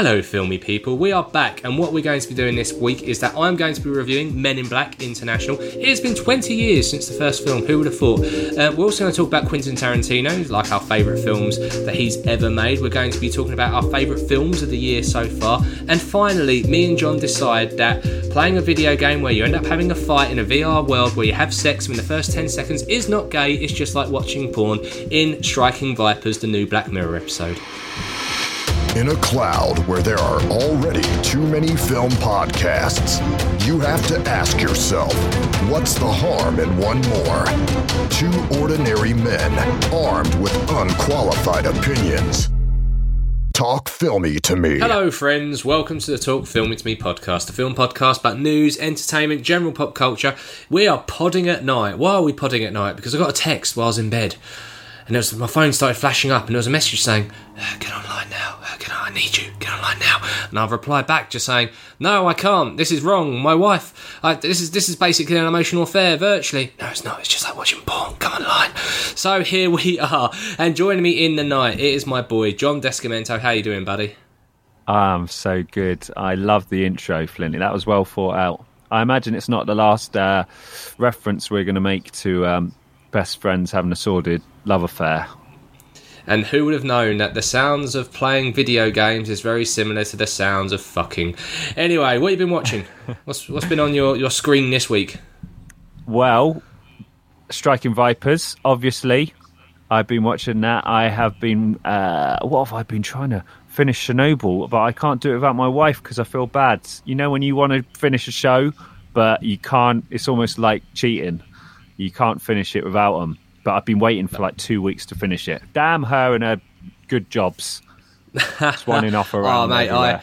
Hello, filmy people. We are back, and what we're going to be doing this week is that I'm going to be reviewing Men in Black International. It has been 20 years since the first film. Who would have thought? Uh, we're also going to talk about Quentin Tarantino, like our favourite films that he's ever made. We're going to be talking about our favourite films of the year so far, and finally, me and John decide that playing a video game where you end up having a fight in a VR world where you have sex in the first 10 seconds is not gay. It's just like watching porn in Striking Vipers, the new Black Mirror episode. In a cloud where there are already too many film podcasts, you have to ask yourself what's the harm in one more? Two ordinary men armed with unqualified opinions. Talk filmy to me. Hello, friends. Welcome to the Talk Filmy to Me podcast, the film podcast about news, entertainment, general pop culture. We are podding at night. Why are we podding at night? Because I got a text while I was in bed and was, my phone started flashing up, and there was a message saying, uh, "Get online now. I need you. Get online now." And I've replied back just saying, "No, I can't. This is wrong. My wife. I, this is this is basically an emotional affair. Virtually. No, it's not. It's just like watching porn. Come online." So here we are, and joining me in the night, it is my boy John Descamento. How you doing, buddy? I'm so good. I love the intro, Flinty. That was well thought out. I imagine it's not the last uh, reference we're going to make to um, best friends having a sordid love affair. And who would have known that the sounds of playing video games is very similar to the sounds of fucking? Anyway, what have you been watching? what's what's been on your, your screen this week? Well, Striking Vipers, obviously. I've been watching that. I have been. Uh, what have I been trying to finish Chernobyl? But I can't do it without my wife because I feel bad. You know, when you want to finish a show, but you can't, it's almost like cheating. You can't finish it without them but I've been waiting for like two weeks to finish it. Damn her and her good jobs. Swanning off around. oh, mate, I,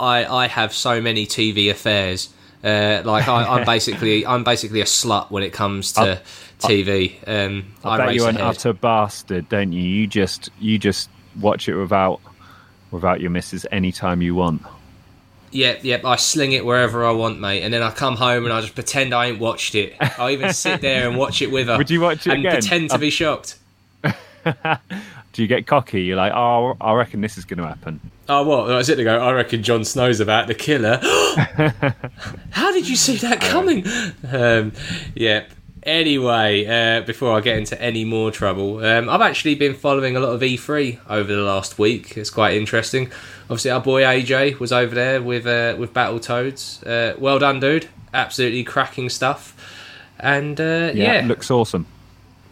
I, I have so many TV affairs. Uh, like I, am basically, I'm basically a slut when it comes to I, TV. Um, I, I bet you're an utter bastard, don't you? You just, you just watch it without, without your missus anytime you want. Yep, yep. I sling it wherever I want, mate, and then I come home and I just pretend I ain't watched it. I even sit there and watch it with her. Would you watch it and again? pretend to be shocked? Do you get cocky? You're like, oh, I reckon this is going to happen. Oh, what? I sit there go, I reckon Jon Snow's about the killer. How did you see that coming? Um, yeah. Anyway, uh, before I get into any more trouble, um, I've actually been following a lot of E3 over the last week. It's quite interesting. Obviously, our boy AJ was over there with uh, with Battletoads. Uh, well done, dude! Absolutely cracking stuff. And uh, yeah, yeah, looks awesome.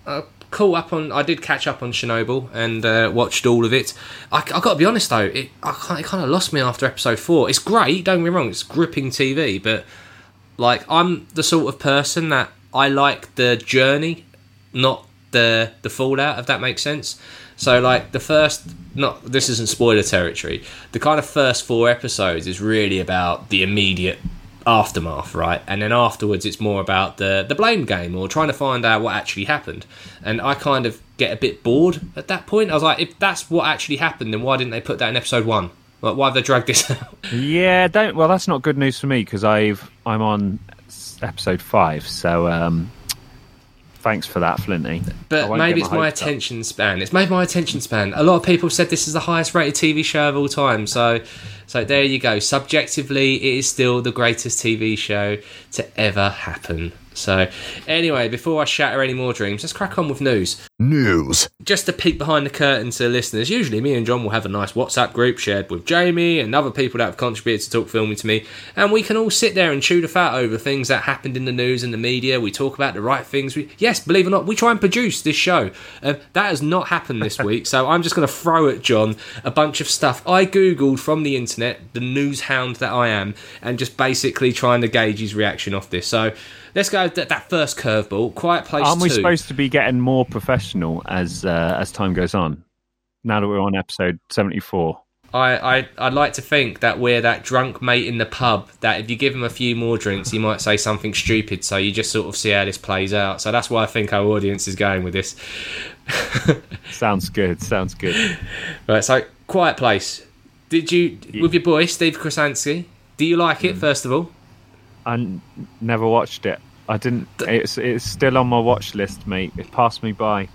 Uh, cool up on. I did catch up on Chernobyl and uh, watched all of it. I, I got to be honest though, it, I, it kind of lost me after episode four. It's great, don't get me wrong. It's gripping TV, but like I'm the sort of person that I like the journey, not the the fallout. If that makes sense. So like the first, not this isn't spoiler territory. The kind of first four episodes is really about the immediate aftermath, right? And then afterwards, it's more about the the blame game or trying to find out what actually happened. And I kind of get a bit bored at that point. I was like, if that's what actually happened, then why didn't they put that in episode one? Like, why have they dragged this out? Yeah, don't. Well, that's not good news for me because I've I'm on episode five, so um, thanks for that, Flinty. But maybe it's my attention up. span. It's maybe my attention span. A lot of people said this is the highest rated TV show of all time. So, so there you go. Subjectively, it is still the greatest TV show to ever happen. So, anyway, before I shatter any more dreams, let's crack on with news. News. Just to peek behind the curtain to listeners, usually me and John will have a nice WhatsApp group shared with Jamie and other people that have contributed to Talk Filmy to Me, and we can all sit there and chew the fat over things that happened in the news and the media. We talk about the right things. We, yes, believe it or not, we try and produce this show. Uh, that has not happened this week, so I'm just going to throw at John a bunch of stuff I googled from the internet, the news hound that I am, and just basically trying to gauge his reaction off this. So let's go that, that first curveball. Quiet Place. Aren't we two. supposed to be getting more professional as uh, as time goes on? Now that we're on episode seventy four. I, I I'd like to think that we're that drunk mate in the pub that if you give him a few more drinks, he might say something stupid. So you just sort of see how this plays out. So that's why I think our audience is going with this. sounds good. Sounds good. Right. So Quiet Place. Did you yeah. with your boy Steve Krasinski? Do you like it? Mm. First of all. I n- never watched it. I didn't. It's it's still on my watch list, mate. It passed me by.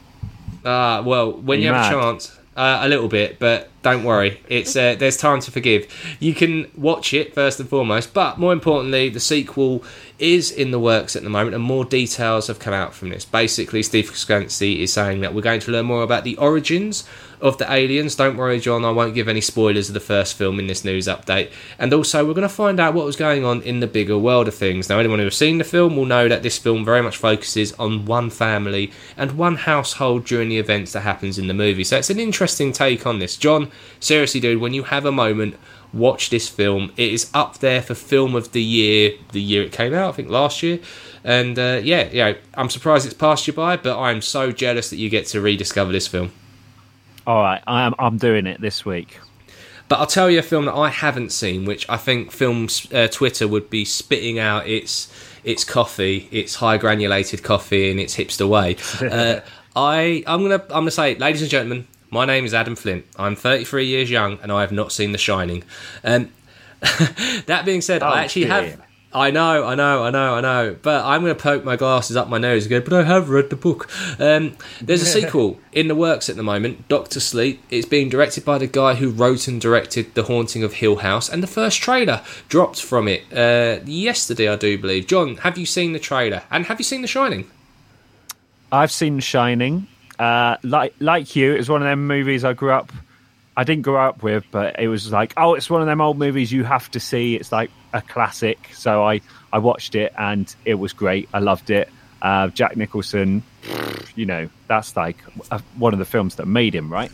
Ah, uh, well, when you, you have a chance, uh, a little bit, but Don't worry, it's uh, there's time to forgive. You can watch it first and foremost, but more importantly, the sequel is in the works at the moment, and more details have come out from this. Basically, Steve Krasinski is saying that we're going to learn more about the origins of the aliens. Don't worry, John, I won't give any spoilers of the first film in this news update. And also, we're going to find out what was going on in the bigger world of things. Now, anyone who has seen the film will know that this film very much focuses on one family and one household during the events that happens in the movie. So it's an interesting take on this. John, seriously, dude, when you have a moment, watch this film. It is up there for film of the year, the year it came out, I think last year. And uh, yeah, yeah, I'm surprised it's passed you by, but I'm so jealous that you get to rediscover this film. All right, I'm I'm doing it this week. But I'll tell you a film that I haven't seen, which I think film uh, Twitter would be spitting out its its coffee, its high granulated coffee in its hipster way. Uh, I I'm gonna I'm gonna say, ladies and gentlemen, my name is Adam Flint. I'm 33 years young, and I have not seen The Shining. Um, that being said, Oh, I actually dear. have. I know, I know, I know, I know. But I'm going to poke my glasses up my nose and go, but I have read the book. Um, there's a sequel in the works at the moment, Doctor Sleep. It's being directed by the guy who wrote and directed The Haunting of Hill House, and the first trailer dropped from it uh, yesterday, I do believe. John, have you seen the trailer? And have you seen The Shining? I've seen The Shining. Uh, like like you, it was one of them movies I grew up. I didn't grow up with, but it was like, oh, it's one of them old movies you have to see. It's like a classic. So I I watched it and it was great. I loved it. Uh, Jack Nicholson, you know, that's like a, one of the films that made him, right?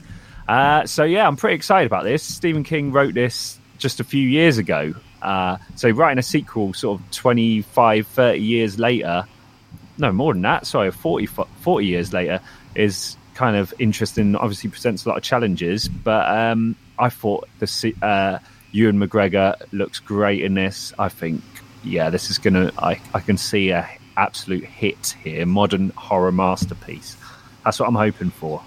Uh, so yeah, I'm pretty excited about this. Stephen King wrote this just a few years ago. Uh, so writing a sequel sort of 25, 30 years later, no more than that sorry 40, 40 years later is kind of interesting obviously presents a lot of challenges but um i thought the uh ewan mcgregor looks great in this. I think yeah this is gonna i i can see a absolute hit here modern horror masterpiece. That's what i'm hoping for.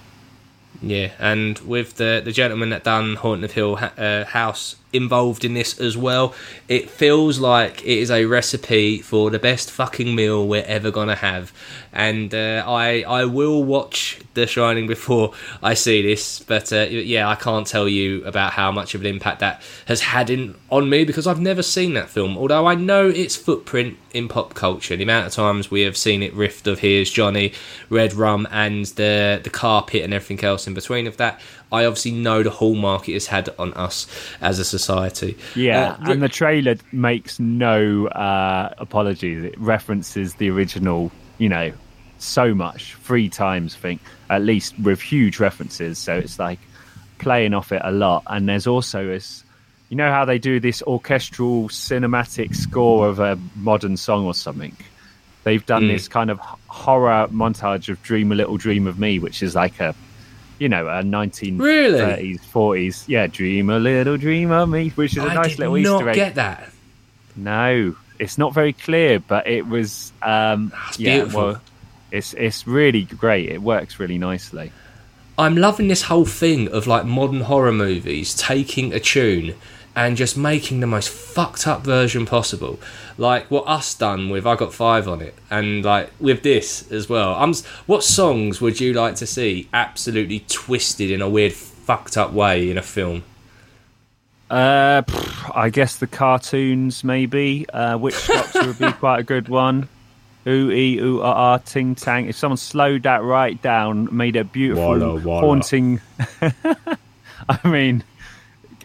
Yeah, and with the the gentleman that done Haunting of Hill uh, House involved in this as well, it feels like it is a recipe for the best fucking meal we're ever gonna have. And uh, I I will watch The Shining before I see this, but uh, yeah, I can't tell you about how much of an impact that has had in on me because I've never seen that film. Although I know its footprint in pop culture, the amount of times we have seen it riffed of Here's Johnny, Red Rum, and the the carpet and everything else in between of that. I obviously know the hallmark it has had on us as a society. Yeah, Uh, and the trailer makes no uh, apologies. It references the original, you know, so much, three times, I think, at least with huge references. So it's like playing off it a lot. And there's also this, you know, how they do this orchestral cinematic score of a modern song or something. They've done Mm. this kind of horror montage of "Dream a Little Dream of Me," which is like a, you know, a 1930s, Really? 40s, yeah, "Dream a Little Dream of Me," which is a I nice little Easter egg. did not get that. No, it's not very clear, but it was. Um, That's yeah, beautiful. well, it's it's really great. It works really nicely. I'm loving this whole thing of like modern horror movies taking a tune and just making the most fucked up version possible. Like what Us done with I Got Five on it, and like with this as well. I'm. What songs would you like to see absolutely twisted in a weird fucked up way in a film? Uh, I guess the cartoons maybe. Uh, Witch Doctor would be quite a good one. Ooh ee ooh ah ah ting tang. If someone slowed that right down, made a beautiful Walla, walla. haunting. I mean,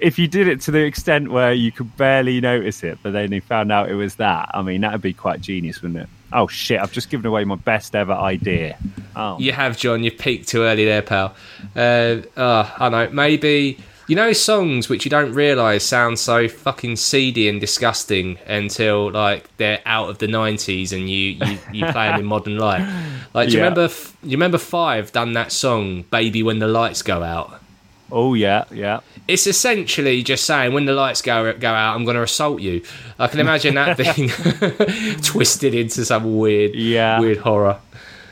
if you did it to the extent where you could barely notice it, but then you found out it was that, I mean, that would be quite genius, wouldn't it? Oh shit! I've just given away my best ever idea. Oh, You have, John. You peaked too early there, pal. Uh, uh, I know. Maybe you know songs which you don't realise sound so fucking seedy and disgusting until like they're out of the nineties and you you, you play them in modern life. Like, do you Yeah. remember? You remember Five done that song, "Baby When the Lights Go Out." Oh yeah, yeah. It's essentially just saying when the lights go go out, I'm going to assault you. I can imagine that being twisted into some weird, Yeah. weird horror.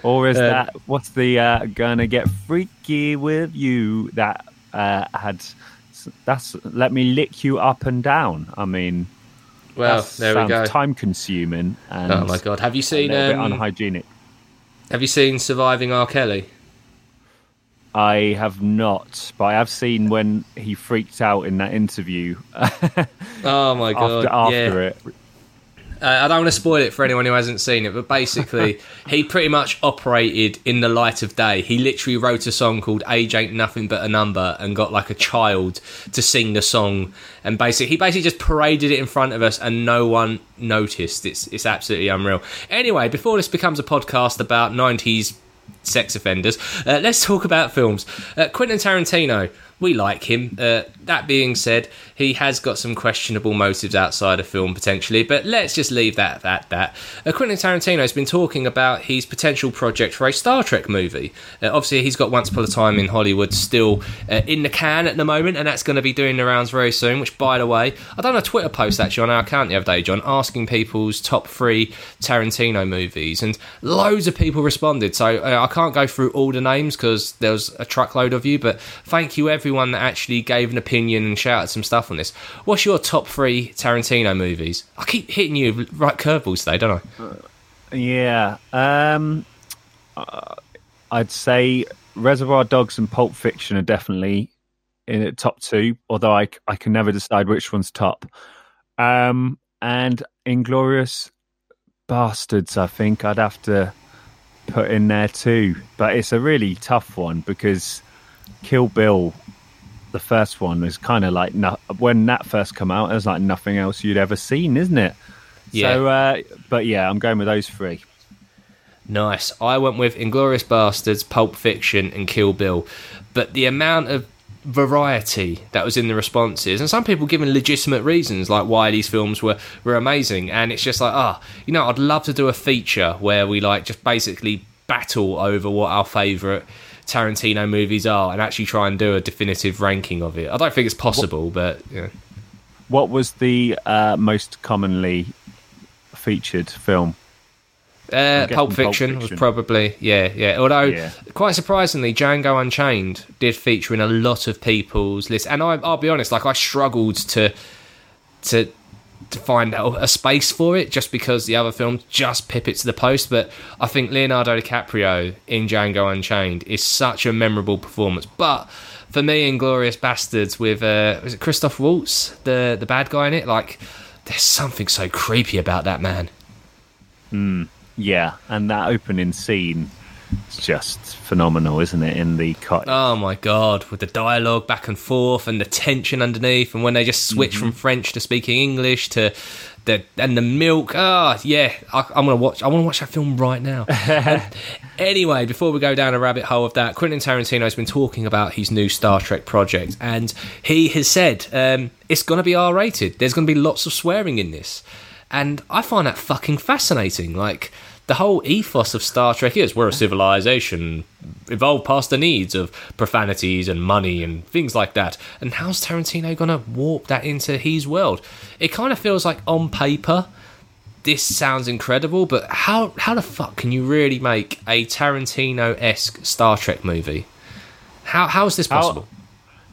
Or is Um, that what's the uh, gonna get freaky with you that uh, had that's let me lick you up and down? I mean, Well, there we go. Time consuming and Oh my god! Have you a seen bit um, unhygienic. Have you seen Surviving R. Kelly? I have not, but I have seen when he freaked out in that interview Oh my god! after, after yeah. it. Uh, I don't want to spoil it for anyone who hasn't seen it, but basically, he pretty much operated in the light of day. He literally wrote a song called "Age Ain't Nothing But a Number" and got like a child to sing the song. And basically, he basically just paraded it in front of us, and no one noticed. It's it's absolutely unreal. Anyway, before this becomes a podcast about '90s sex offenders, uh, let's talk about films. Uh, Quentin Tarantino. We like him. Uh, that being said, he has got some questionable motives outside of film potentially, but let's just leave that at that. Uh, Quentin Tarantino has been talking about his potential project for a Star Trek movie. Uh, obviously, he's got Once Upon a Time in Hollywood still uh, in the can at the moment, and that's going to be doing the rounds very soon. Which, by the way, I done a Twitter post actually on our account the other day, John, asking people's top three Tarantino movies, and loads of people responded. So uh, I can't go through all the names because there was a truckload of you, but thank you everyone that actually gave an opinion and shouted some stuff on this. What's your top three Tarantino movies? I keep hitting you right curveballs today, don't I? Yeah. Um, uh, I'd say Reservoir Dogs and Pulp Fiction are definitely in the top two, although I, I can never decide which one's top. Um, and Inglourious Basterds, I think I'd have to put in there too. But it's a really tough one because Kill Bill, the first one, is kind of like no, when that first come out, there's like nothing else you'd ever seen, isn't it? Yeah. So, uh, but yeah, I'm going with those three. Nice. I went with Inglourious Basterds, Pulp Fiction, and Kill Bill. But the amount of variety that was in the responses, and some people giving legitimate reasons like why these films were, were amazing, and it's just like, ah, you know, I'd love to do a feature where we like just basically battle over what our favourite Tarantino movies are and actually try and do a definitive ranking of it. I don't think it's possible, but you know. What was the uh, most commonly featured film? Uh, Pulp Pulp Fiction, was probably yeah, yeah. Although Yeah. quite surprisingly, Django Unchained did feature in a lot of people's lists, and I, I'll be honest, like I struggled to to to find out a space for it just because the other films just pip it to the post. But I think Leonardo DiCaprio in Django Unchained is such a memorable performance. But for me, Inglourious Basterds with uh, was it Christoph Waltz, the the bad guy in it, like. There's something so creepy about that man. Yeah, and that opening scene is just phenomenal, isn't it? In the cottage. Oh my god, with the dialogue back and forth and the tension underneath, and when they just switch from French to speaking English to the and the milk. Ah, yeah, I, I'm gonna watch. I want to watch that film right now. Anyway, before we go down a rabbit hole of that, Quentin Tarantino has been talking about his new Star Trek project, and he has said um, it's gonna be R-rated. There's gonna be lots of swearing in this, and I find that fucking fascinating. Like the whole ethos of Star Trek is we're a civilization evolved past the needs of profanities and money and things like that. And how's Tarantino gonna warp that into his world? It kind of feels like on paper this sounds incredible, but how how the fuck can you really make a Tarantino esque Star Trek movie? How how is this How- possible?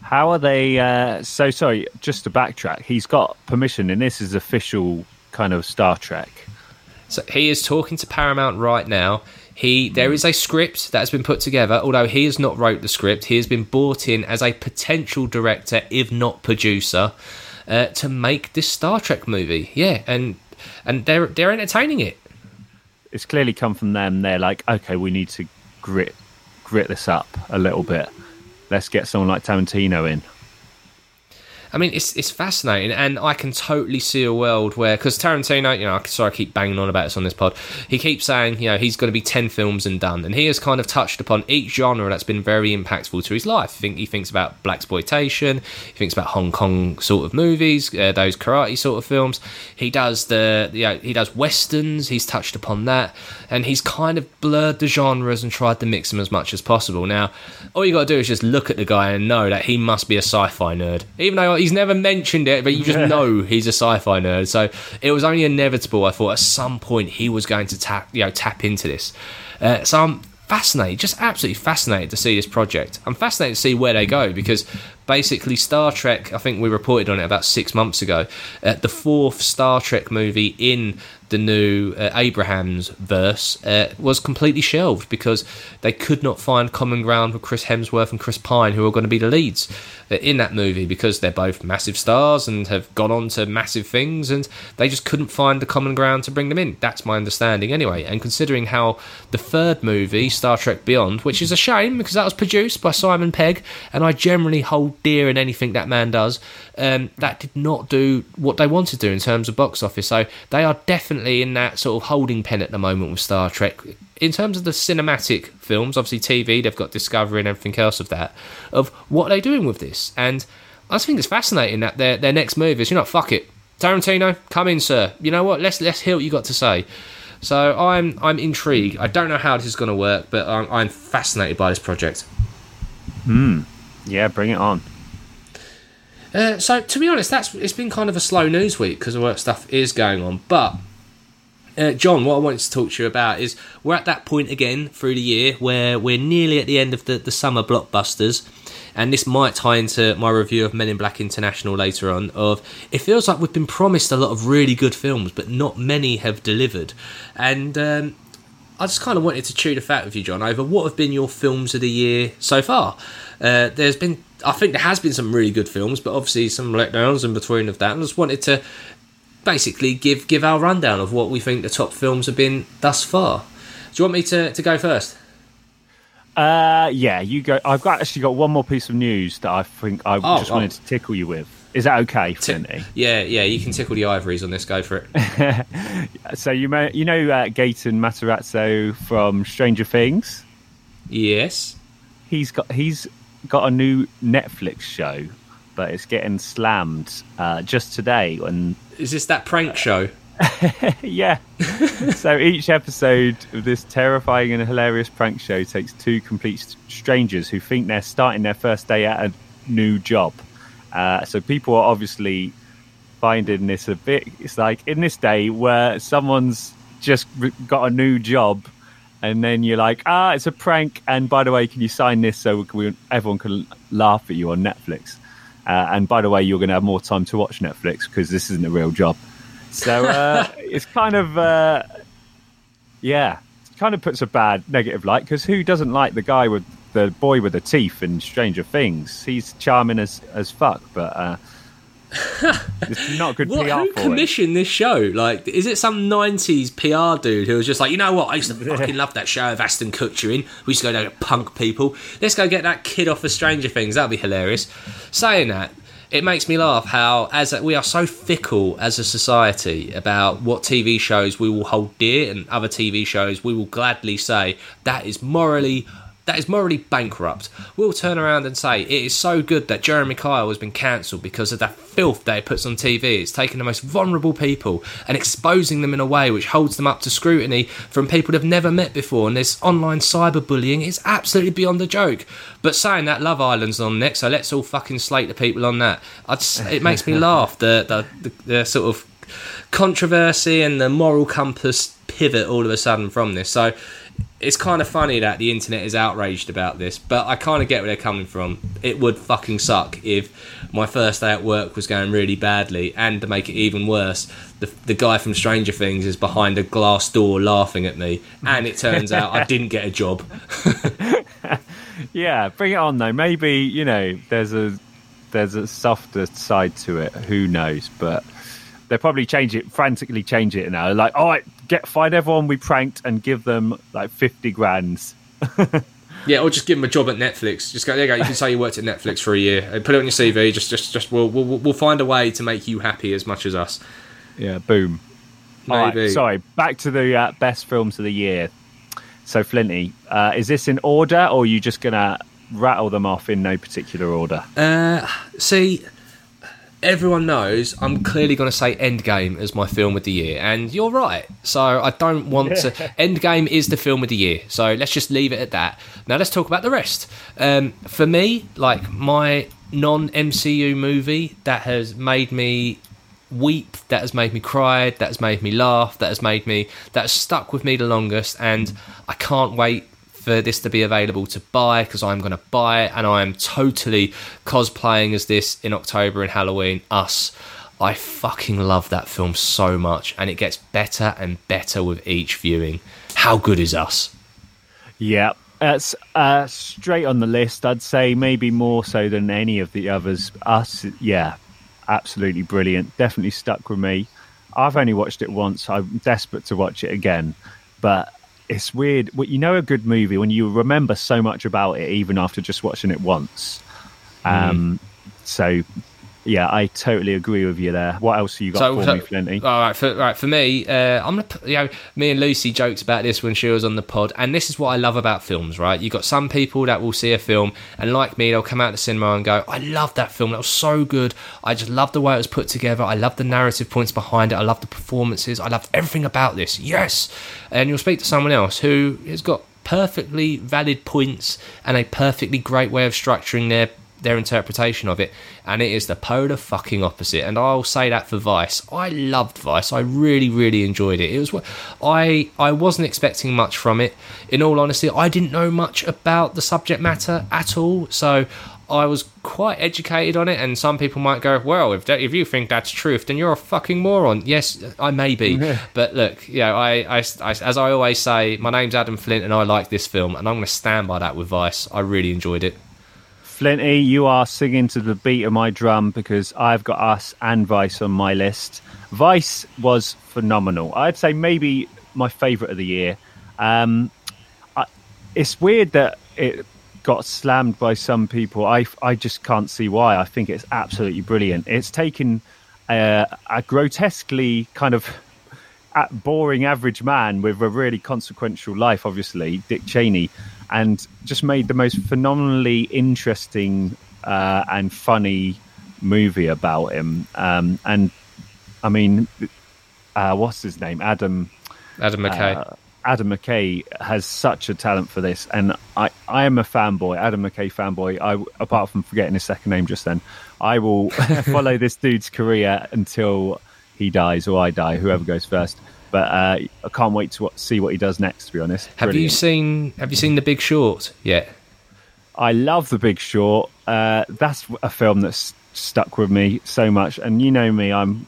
How are they? Uh, so sorry, just to backtrack, he's got permission, and this is official kind of Star Trek. So he is talking to Paramount right now. He there is a script that has been put together, although he has not wrote the script. He has been brought in as a potential director, if not producer, uh, to make this Star Trek movie. Yeah, and and they're they're entertaining it. It's clearly come from them. They're like, okay, we need to grit grit this up a little bit. Let's get someone like Tarantino in. I mean, it's it's fascinating, and I can totally see a world where because Tarantino, you know, sorry, I keep banging on about this on this pod. He keeps saying, you know, he's going to be ten films and done, and he has kind of touched upon each genre that's been very impactful to his life. I think he thinks about blaxploitation, he thinks about Hong Kong sort of movies, uh, those karate sort of films. He does the, you know, he does westerns. He's touched upon that, and he's kind of blurred the genres and tried to mix them as much as possible. Now, all you got to do is just look at the guy and know that he must be a sci-fi nerd, even though he's never mentioned it, but you just know he's a sci-fi nerd. So it was only inevitable. I thought at some point he was going to tap, you know, tap into this. Uh, so I'm fascinated, just absolutely fascinated to see this project. I'm fascinated to see where they go because basically Star Trek. I think we reported on it about six months ago. Uh, the fourth Star Trek movie in the new uh, Abraham's verse uh, was completely shelved because they could not find common ground with Chris Hemsworth and Chris Pine, who are going to be the leads uh, in that movie because they're both massive stars and have gone on to massive things, and they just couldn't find the common ground to bring them in. That's my understanding anyway. And considering how the third movie, Star Trek Beyond, which is a shame because that was produced by Simon Pegg, and I generally hold dear in anything that man does, um, that did not do what they wanted to do in terms of box office. So they are definitely in that sort of holding pen at the moment with Star Trek. In terms of the cinematic films, obviously TV, they've got Discovery and everything else of that, of what they're they doing with this. And I just think it's fascinating that their their next move is, you know, fuck it, Tarantino, come in, sir. You know what? Let's let's hear what you got to say. So I'm I'm intrigued. I don't know how this is going to work, but I'm, I'm fascinated by this project. Hmm. Yeah, bring it on. Uh, so to be honest, that's it's been kind of a slow news week because of work stuff is going on. But uh, John, what I wanted to talk to you about is we're at that point again through the year where we're nearly at the end of the, the summer blockbusters, and this might tie into my review of Men in Black International later on. Of it feels like we've been promised a lot of really good films, but not many have delivered, and. Um, I just kind of wanted to chew the fat with you, John, over what have been your films of the year so far. Uh, there's been, I think there has been some really good films, but obviously some letdowns in between of that. And I just wanted to basically give give our rundown of what we think the top films have been thus far. Do you want me to, to go first? Uh, yeah, you go. I've got actually got one more piece of news that I think I Oh, just oh. wanted to tickle you with. Is that okay, Flinty? Yeah, yeah, you can tickle the ivories on this. Go for it. So you may, you know uh, Gaten Matarazzo from Stranger Things. yes. He's got he's got a new Netflix show, but it's getting slammed uh, just today. And Is this that prank show? yeah, so each episode of this terrifying and hilarious prank show takes two complete strangers who think they're starting their first day at a new job. Uh, so people are obviously finding this a bit. It's like in this day where someone's just got a new job, and then you're like, ah, it's a prank. And by the way, can you sign this so we, everyone can laugh at you on Netflix? Uh, and by the way, you're going to have more time to watch Netflix because this isn't a real job. So uh, it's kind of, uh, yeah, it kind of puts a bad negative light because who doesn't like the guy with the boy with the teeth in Stranger Things? He's charming as as fuck, but uh, it's not good What, PR who commissioned this show? Like, is it some '90s PR dude who was just like, you know what? I used to fucking love that show of Ashton Kutcher in. We used to go down to punk people. Let's go get that kid off of Stranger Things. That'd be hilarious. Saying that, it makes me laugh how as a, we are so fickle as a society about what TV shows we will hold dear and other TV shows we will gladly say that is morally that is morally bankrupt. We'll turn around and say it is so good that Jeremy Kyle has been cancelled because of the filth that it puts on TV. It's taking the most vulnerable people and exposing them in a way which holds them up to scrutiny from people they've never met before. And this online cyberbullying is absolutely beyond a joke. But saying that Love Island's on next, so let's all fucking slate the people on that. Just, it makes me laugh. The, the, the, the sort of controversy and the moral compass pivot all of a sudden from this. So it's kind of funny that the internet is outraged about this, but I kind of get where they're coming from. It would fucking suck if my first day at work was going really badly, and to make it even worse, the, the guy from Stranger Things is behind a glass door laughing at me, and it turns out I didn't get a job. Yeah, bring it on though. Maybe you know there's a there's a softer side to it. Who knows? But they'll probably change it frantically change it now. Like, all right, get find everyone we pranked and give them like fifty grands. Yeah, or just give them a job at Netflix. Just go there. You go. You can say you worked at Netflix for a year. Put it on your CV. Just, just, just. We'll, we'll, we'll find a way to make you happy as much as us. Yeah, boom. All right, Maybe. sorry, back to the uh, best films of the year. So, Flinty, uh, is this in order, or are you just gonna rattle them off in no particular order? Uh, see, everyone knows I'm clearly going to say Endgame as my film of the year, and you're right. So I don't want to. Endgame is the film of the year, so let's just leave it at that. Now let's talk about the rest. Um, for me, like my non MCU movie that has made me weep, that has made me cry, that has made me laugh, that has made me that has stuck with me the longest, and I can't wait for this to be available to buy because I'm going to buy it and I am totally cosplaying as this in October and Halloween. Us. I fucking love that film so much and it gets better and better with each viewing. How good is Us? Yeah, it's uh, straight on the list. I'd say maybe more so than any of the others. Us, yeah, absolutely brilliant. Definitely stuck with me. I've only watched it once. I'm desperate to watch it again, but it's weird. Well, you know, a good movie when you remember so much about it, even after just watching it once. Mm. Um, so yeah, I totally agree with you there. What else have you got So- for so- me, Flinty? All right, for right for me, uh, I'm gonna put, you know me and Lucy joked about this when she was on the pod, and this is what I love about films. Right, you got some people that will see a film and like me, they'll come out of the cinema and go, "I love that film. That was so good. I just love the way it was put together. I love the narrative points behind it. I love the performances. I loved everything about this. Yes." And you'll speak to someone else who has got perfectly valid points and a perfectly great way of structuring their their interpretation of it, and it is the polar fucking opposite. And I'll say that for Vice. I loved Vice. I really, really enjoyed it. It was what I I wasn't expecting much from it. In all honesty, I didn't know much about the subject matter at all, so. I was quite educated on it, and some people might go, "Well, if that, if you think that's truth, then you're a fucking moron." Yes, I may be, but look, you know, I, I, I, as I always say, my name's Adam Flint, and I like this film, and I'm going to stand by that with Vice. I really enjoyed it. Flinty, you are singing to the beat of my drum because I've got Us and Vice on my list. Vice was phenomenal. I'd say maybe my favourite of the year. Um, I, it's weird that it got slammed by some people. I, I just can't see why. I think it's absolutely brilliant. It's taken uh, a grotesquely kind of boring average man with a really consequential life, obviously, Dick Cheney, and just made the most phenomenally interesting uh, and funny movie about him. Um, and I mean, uh, what's his name? Adam. Adam McKay. Uh, Adam McKay has such a talent for this, and I, I am a fanboy, Adam McKay fanboy. I, apart from forgetting his second name just then, I will follow this dude's career until he dies or I die, whoever goes first. But uh, I can't wait to see what he does next. To be honest, have you seen Have you seen The Big Short yet? I love The Big Short. Uh, that's a film that's stuck with me so much. And you know me, I'm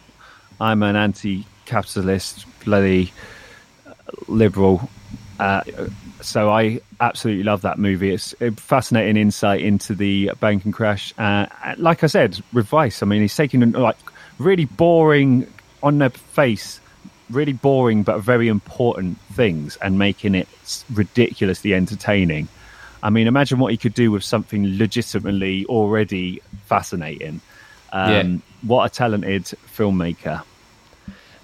I'm an anti-capitalist, bloody uh, liberal. Uh, so I absolutely love that movie. It's a fascinating insight into the banking crash. Uh, like I said, with Vice, I mean, he's taking like really boring on their face, really boring but very important things and making it ridiculously entertaining. I mean, imagine what he could do with something legitimately already fascinating. Um, Yeah. What a talented filmmaker.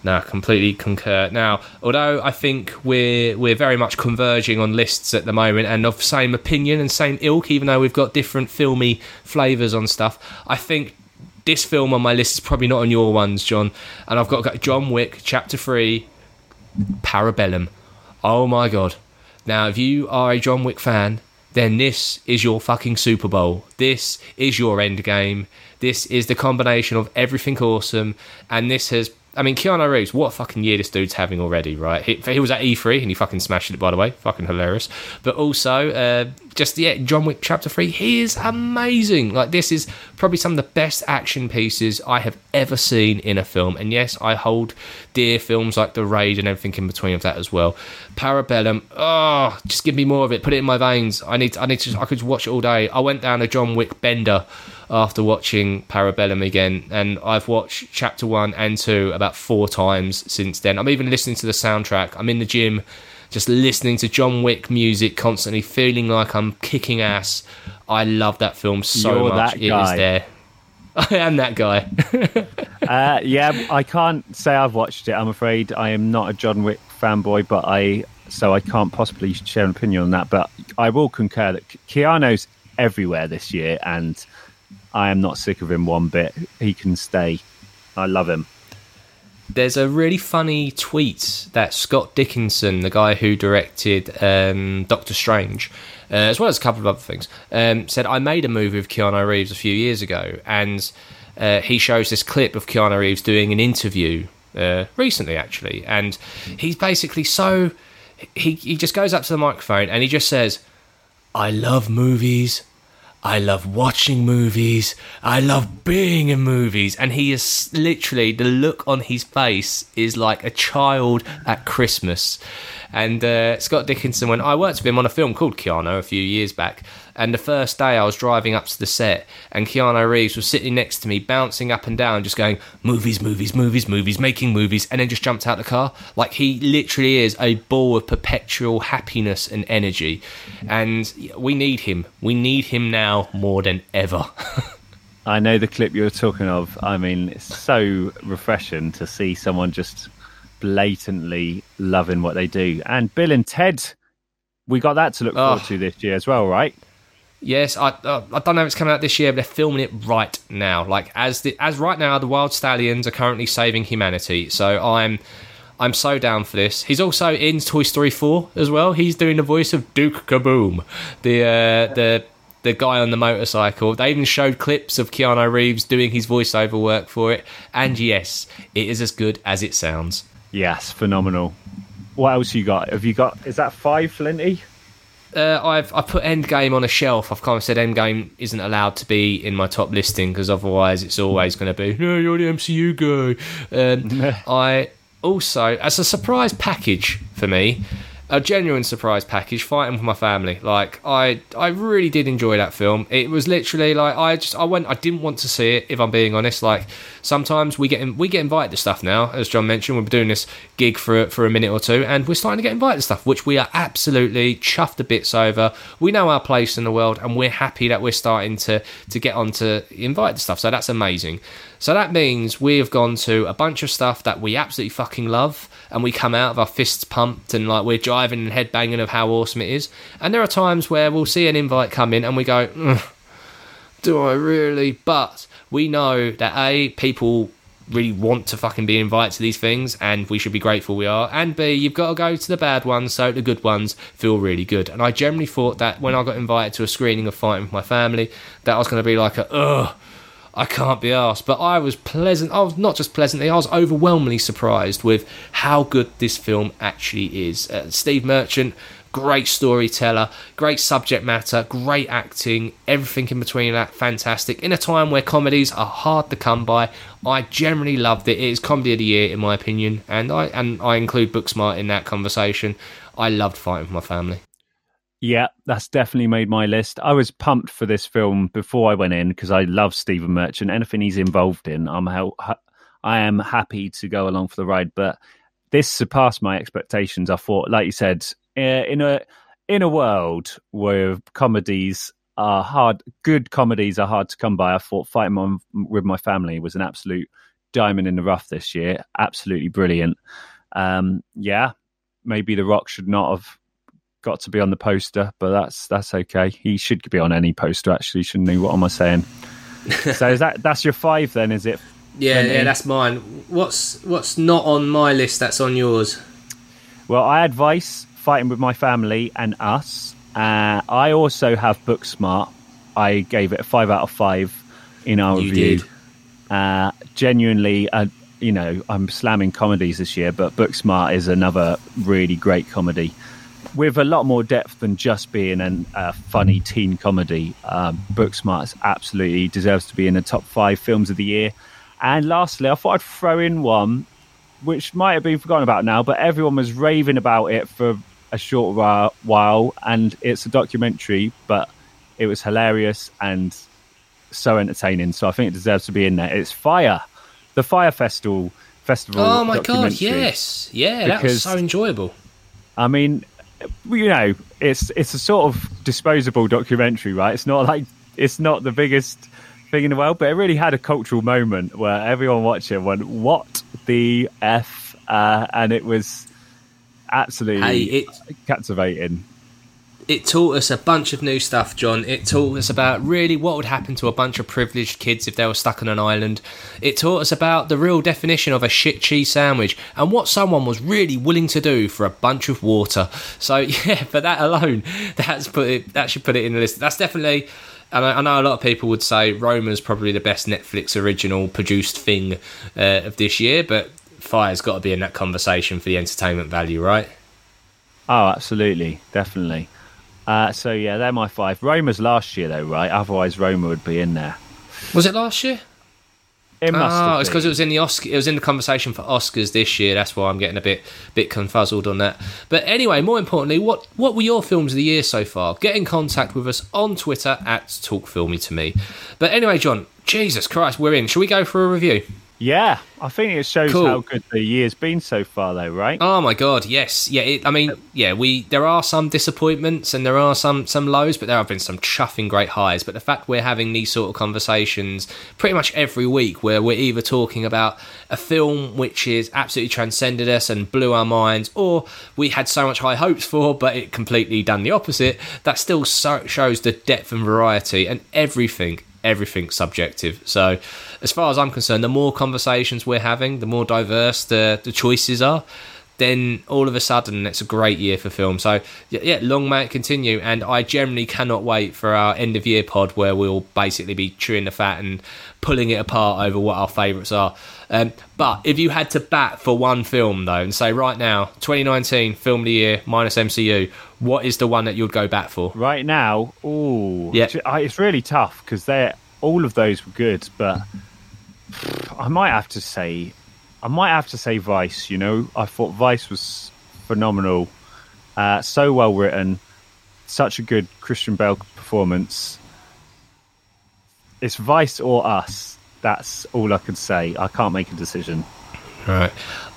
No, completely concur. Now, although I think we're we're very much converging on lists at the moment and of same opinion and same ilk, even though we've got different filmy flavours on stuff, I think this film on my list is probably not on your ones, John. And I've got, John Wick, Chapter Three, Parabellum. Oh my god! Now, if you are a John Wick fan, then this is your fucking Super Bowl. This is your end game. This is the combination of everything awesome, and this has. I mean, Keanu Reeves, what a fucking year this dude's having already, right? He, he was at E3 and he fucking smashed it, by the way. Fucking hilarious. But also, uh, just, yeah, John Wick Chapter 3, he is amazing. Like, this is probably some of the best action pieces I have ever seen in a film. And yes, I hold dear films like The Raid and everything in between of that as well. Parabellum, oh, just give me more of it. Put it in my veins. I need, I need to, I could watch it all day. I went down a John Wick bender after watching Parabellum again, and I've watched Chapter One and Two about four times since then. I'm even listening to the soundtrack. I'm in the gym, just listening to John Wick music constantly, feeling like I'm kicking ass. I love that film so You're much. that It is there. I am that guy. Uh, yeah, I can't say I've watched it. I'm afraid I am not a John Wick fanboy, but I so I can't possibly share an opinion on that. But I will concur that Keanu's everywhere this year, and I am not sick of him one bit. He can stay. I love him. There's a really funny tweet that Scott Derrickson, the guy who directed um, Doctor Strange, uh, as well as a couple of other things, um, said, I made a movie with Keanu Reeves a few years ago, and uh, he shows this clip of Keanu Reeves doing an interview uh, recently, actually, and he's basically so he he just goes up to the microphone and he just says, "I love movies." I love watching movies. I love being in movies. And he is literally, the look on his face is like a child at Christmas. And uh, Scott Derrickson, when I worked with him on a film called Keanu a few years back, and the first day I was driving up to the set, and Keanu Reeves was sitting next to me, bouncing up and down, just going, movies, movies, movies, movies, making movies, and then just jumped out the car. Like he literally is a ball of perpetual happiness and energy. And we need him. We need him now more than ever. I know the clip you're talking of. I mean, it's so refreshing to see someone just blatantly loving what they do. And Bill and Ted, we got that to look forward Oh. to this year as well, right? Yes, I uh, I don't know if it's coming out this year, but they're filming it right now. Like as the as right now, the Wild Stallions are currently saving humanity. So I'm I'm so down for this. He's also in Toy Story 4 as well. He's doing the voice of Duke Kaboom, the uh, the the guy on the motorcycle. They even showed clips of Keanu Reeves doing his voiceover work for it. And yes, it is as good as it sounds. Yes, phenomenal. What else you got? Have you got? Is that five, Flinty? Uh, I've I put Endgame on a shelf. I've kind of said Endgame isn't allowed to be in my top listing because otherwise it's always going to be no, you're the MCU guy. Um, I also, as a surprise package for me, a genuine surprise package, fighting with my family. Like I, I really did enjoy that film. It was literally like I just I went. I didn't want to see it. If I'm being honest, like sometimes we get in, we get invited to stuff now. As John mentioned, we're doing this gig for for a minute or two, and we're starting to get invited to stuff, which we are absolutely chuffed to bits over. We know our place in the world, and we're happy that we're starting to to get on to invite to stuff. So that's amazing. So that means we've gone to a bunch of stuff that we absolutely fucking love, and we come out of our fists pumped and like we're driving and headbanging of how awesome it is. And there are times where we'll see an invite come in and we go, "Ugh, do I really? But we know that A, people really want to fucking be invited to these things and we should be grateful we are. And B, you've got to go to the bad ones so the good ones feel really good. And I generally thought that when I got invited to a screening of Fighting with My Family, that I was going to be like a, ugh. I can't be asked, but I was pleasant. I was not just pleasantly, I was overwhelmingly surprised with how good this film actually is. Uh, Steve Merchant, great storyteller, great subject matter, great acting, everything in between that, fantastic. In a time where comedies are hard to come by, I generally loved it. It is comedy of the year, in my opinion, and I and I include Booksmart in that conversation. I loved fighting for my family. Yeah, that's definitely made my list. I was pumped for this film before I went in because I love Stephen Merchant. Anything he's involved in, I'm how I am happy to go along for the ride. But this surpassed my expectations. I thought, like you said, eh, in a in a world where comedies are hard, good comedies are hard to come by. I thought Fighting on, with My Family was an absolute diamond in the rough this year. Absolutely brilliant. Um, yeah, maybe The Rock should not have got to be on the poster, but that's that's okay. He should be on any poster actually, shouldn't he? What am I saying? so is that that's your five then, is it? Yeah, yeah, that's mine. What's what's not on my list? That's on yours. Well, I had Vice, Fighting with My Family, and Us. Uh, I also have Booksmart. I gave it a five out of five in our You review. did. Uh, genuinely, uh, you know, I'm slamming comedies this year, but Booksmart is another really great comedy with a lot more depth than just being a funny teen comedy. Um, Booksmart absolutely deserves to be in the top five films of the year. And lastly, I thought I'd throw in one which might have been forgotten about now, but everyone was raving about it for a short while, and it's a documentary, but it was hilarious and so entertaining. So I think it deserves to be in there. It's Fire, the Fire Festival festival. Oh my god, yes, yeah, that was so enjoyable. I mean, you know, it's it's a sort of disposable documentary, right? It's not like it's not the biggest thing in the world, but it really had a cultural moment where everyone watching went, "What the f?" Uh, and it was absolutely Hey, it captivating. It taught us a bunch of new stuff, John. It taught us about really what would happen to a bunch of privileged kids if they were stuck on an island. It taught us about the real definition of a shit cheese sandwich and what someone was really willing to do for a bunch of water. So yeah, for that alone, that's put it. That should put it in the list. That's definitely. And I, know a lot of people would say Roma's probably the best Netflix original produced thing uh, of this year, but Fire's got to be in that conversation for the entertainment value, right? Oh, absolutely, definitely. Uh, so yeah, they're my five. Roma's last year though, right? Otherwise, Roma would be in there. Was it last year? It must. Oh, have it's because it was in the Oscar. It was in the conversation for Oscars this year. That's why I'm getting a bit bit confuzzled on that. But anyway, more importantly, what what were your films of the year so far? Get in contact with us on Twitter at Talk Filmy to me. But anyway, John, Jesus Christ, we're in. Shall we go for a review? Yeah, I think it shows Cool. how good the year's been so far, though, right? Oh my god, yes, yeah. It, I mean, yeah. We there are some disappointments and there are some some lows, but there have been some chuffing great highs. But the fact we're having these sort of conversations pretty much every week, where we're either talking about a film which is absolutely transcended us and blew our minds, or we had so much high hopes for, but it completely done the opposite. That still so, shows the depth and variety and everything. Everything's subjective. So, as far as I'm concerned, the more conversations we're having, the more diverse the, the choices are, then all of a sudden it's a great year for film. So yeah, long may it continue. And I generally cannot wait for our end of year pod where we'll basically be chewing the fat and pulling it apart over what our favourites are. Um, but if you had to bat for one film though, and say right now, 2019 film of the year minus MCU, what is the one that you'd go back for? Right now, Oh, Yeah. It's really tough because they are all of those were good, but I might have to say, I might have to say Vice. You know, I thought Vice was phenomenal, uh, so well written, such a good Christian Bale performance. It's Vice or Us. That's all I can say. I can't make a decision. Right.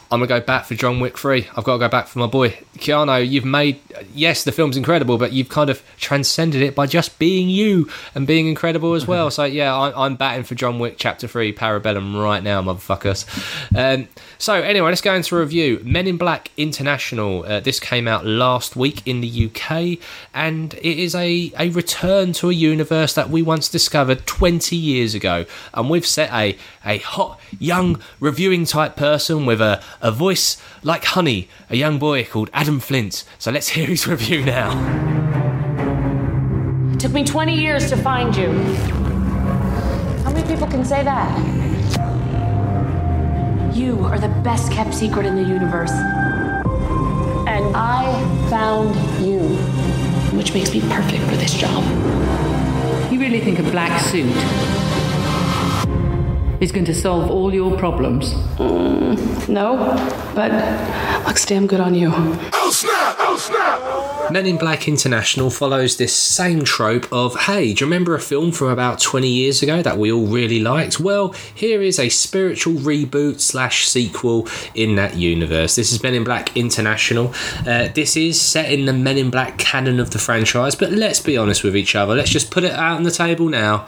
I'm gonna go back for John Wick 3. I've got to go back for my boy Keanu. You've made yes, the film's incredible, but you've kind of transcended it by just being you and being incredible as well. so yeah, I, I'm batting for John Wick Chapter 3 Parabellum right now, motherfuckers. Um, so anyway, let's go into a review. Men in Black International. Uh, this came out last week in the UK, and it is a a return to a universe that we once discovered 20 years ago, and we've set a a hot young reviewing type person with a a voice like honey, a young boy called Adam Flint. So let's hear his review now. It took me 20 years to find you. How many people can say that? You are the best kept secret in the universe. And I found you, which makes me perfect for this job. You really think a black suit is going to solve all your problems? Mm, no, but looks damn good on you. Men in Black International follows this same trope of hey, do you remember a film from about 20 years ago that we all really liked? Well, here is a spiritual reboot slash sequel in that universe. This is Men in Black International. Uh, this is set in the Men in Black canon of the franchise, but let's be honest with each other. Let's just put it out on the table now.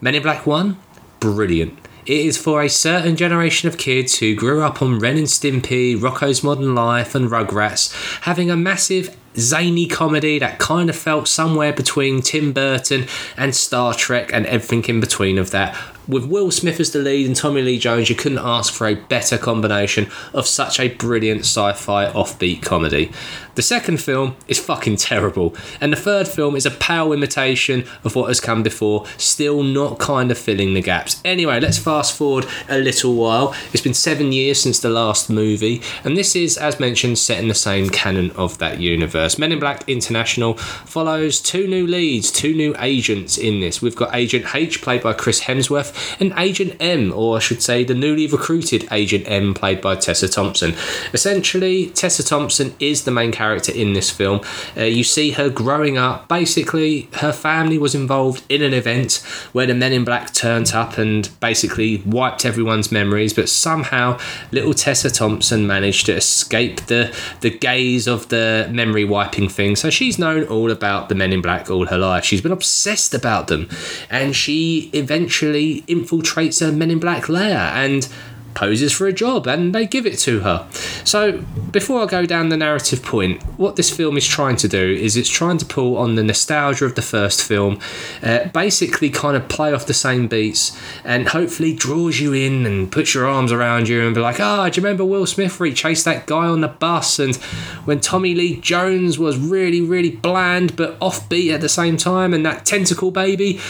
Men in Black 1, brilliant. It is for a certain generation of kids who grew up on Ren and Stimpy, Rocko's Modern Life, and Rugrats, having a massive zany comedy that kind of felt somewhere between Tim Burton and Star Trek and everything in between of that. With Will Smith as the lead and Tommy Lee Jones, you couldn't ask for a better combination of such a brilliant sci fi offbeat comedy. The second film is fucking terrible, and the third film is a pale imitation of what has come before, still not kind of filling the gaps. Anyway, let's fast forward a little while. It's been seven years since the last movie, and this is, as mentioned, set in the same canon of that universe. Men in Black International follows two new leads, two new agents in this. We've got Agent H, played by Chris Hemsworth, and Agent M, or I should say, the newly recruited Agent M, played by Tessa Thompson. Essentially, Tessa Thompson is the main character in this film. Uh, you see her growing up. Basically, her family was involved in an event where the Men in Black turned up and basically wiped everyone's memories, but somehow little Tessa Thompson managed to escape the, the gaze of the memory wiping thing. So she's known all about the Men in Black all her life. She's been obsessed about them, and she eventually infiltrates a Men in Black lair and poses for a job and they give it to her. So, before I go down the narrative point, what this film is trying to do is it's trying to pull on the nostalgia of the first film, uh, basically, kind of play off the same beats, and hopefully draws you in and puts your arms around you and be like, ah, do you remember Will Smith where he chased that guy on the bus? And when Tommy Lee Jones was really, really bland but offbeat at the same time, and that tentacle baby?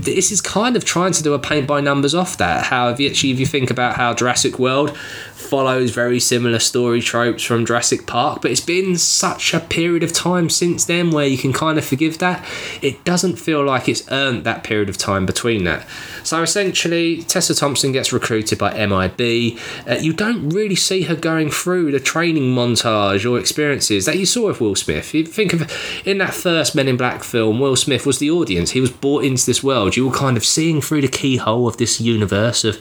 This is kind of trying to do a paint by numbers off that. How if you actually if you think about how Jurassic World follows very similar story tropes from Jurassic Park, but it's been such a period of time since then where you can kind of forgive that. It doesn't feel like it's earned that period of time between that. So essentially, Tessa Thompson gets recruited by MIB. Uh, you don't really see her going through the training montage or experiences that you saw with Will Smith. You think of in that first Men in Black film, Will Smith was the audience. He was brought into this world. You were kind of seeing through the keyhole of this universe of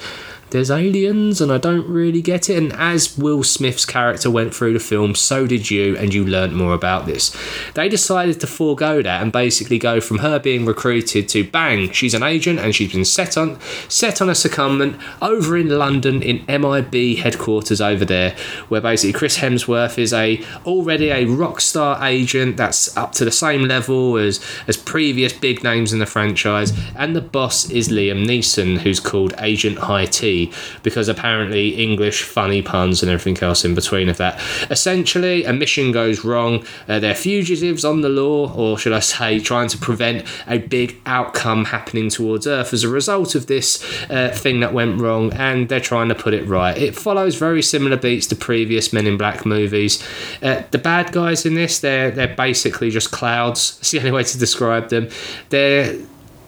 there's aliens and I don't really get it. And as Will Smith's character went through the film, so did you, and you learnt more about this. They decided to forego that and basically go from her being recruited to bang, she's an agent and she's been set on set on a secondment over in London in MIB headquarters over there, where basically Chris Hemsworth is a already a rock star agent that's up to the same level as as previous big names in the franchise, and the boss is Liam Neeson, who's called Agent High T because apparently English funny puns and everything else in between of that. Essentially, a mission goes wrong. Uh, they're fugitives on the law, or should I say, trying to prevent a big outcome happening towards Earth as a result of this uh, thing that went wrong, and they're trying to put it right. It follows very similar beats to previous Men in Black movies. Uh, the bad guys in this, they're they're basically just clouds. It's the only way to describe them. They're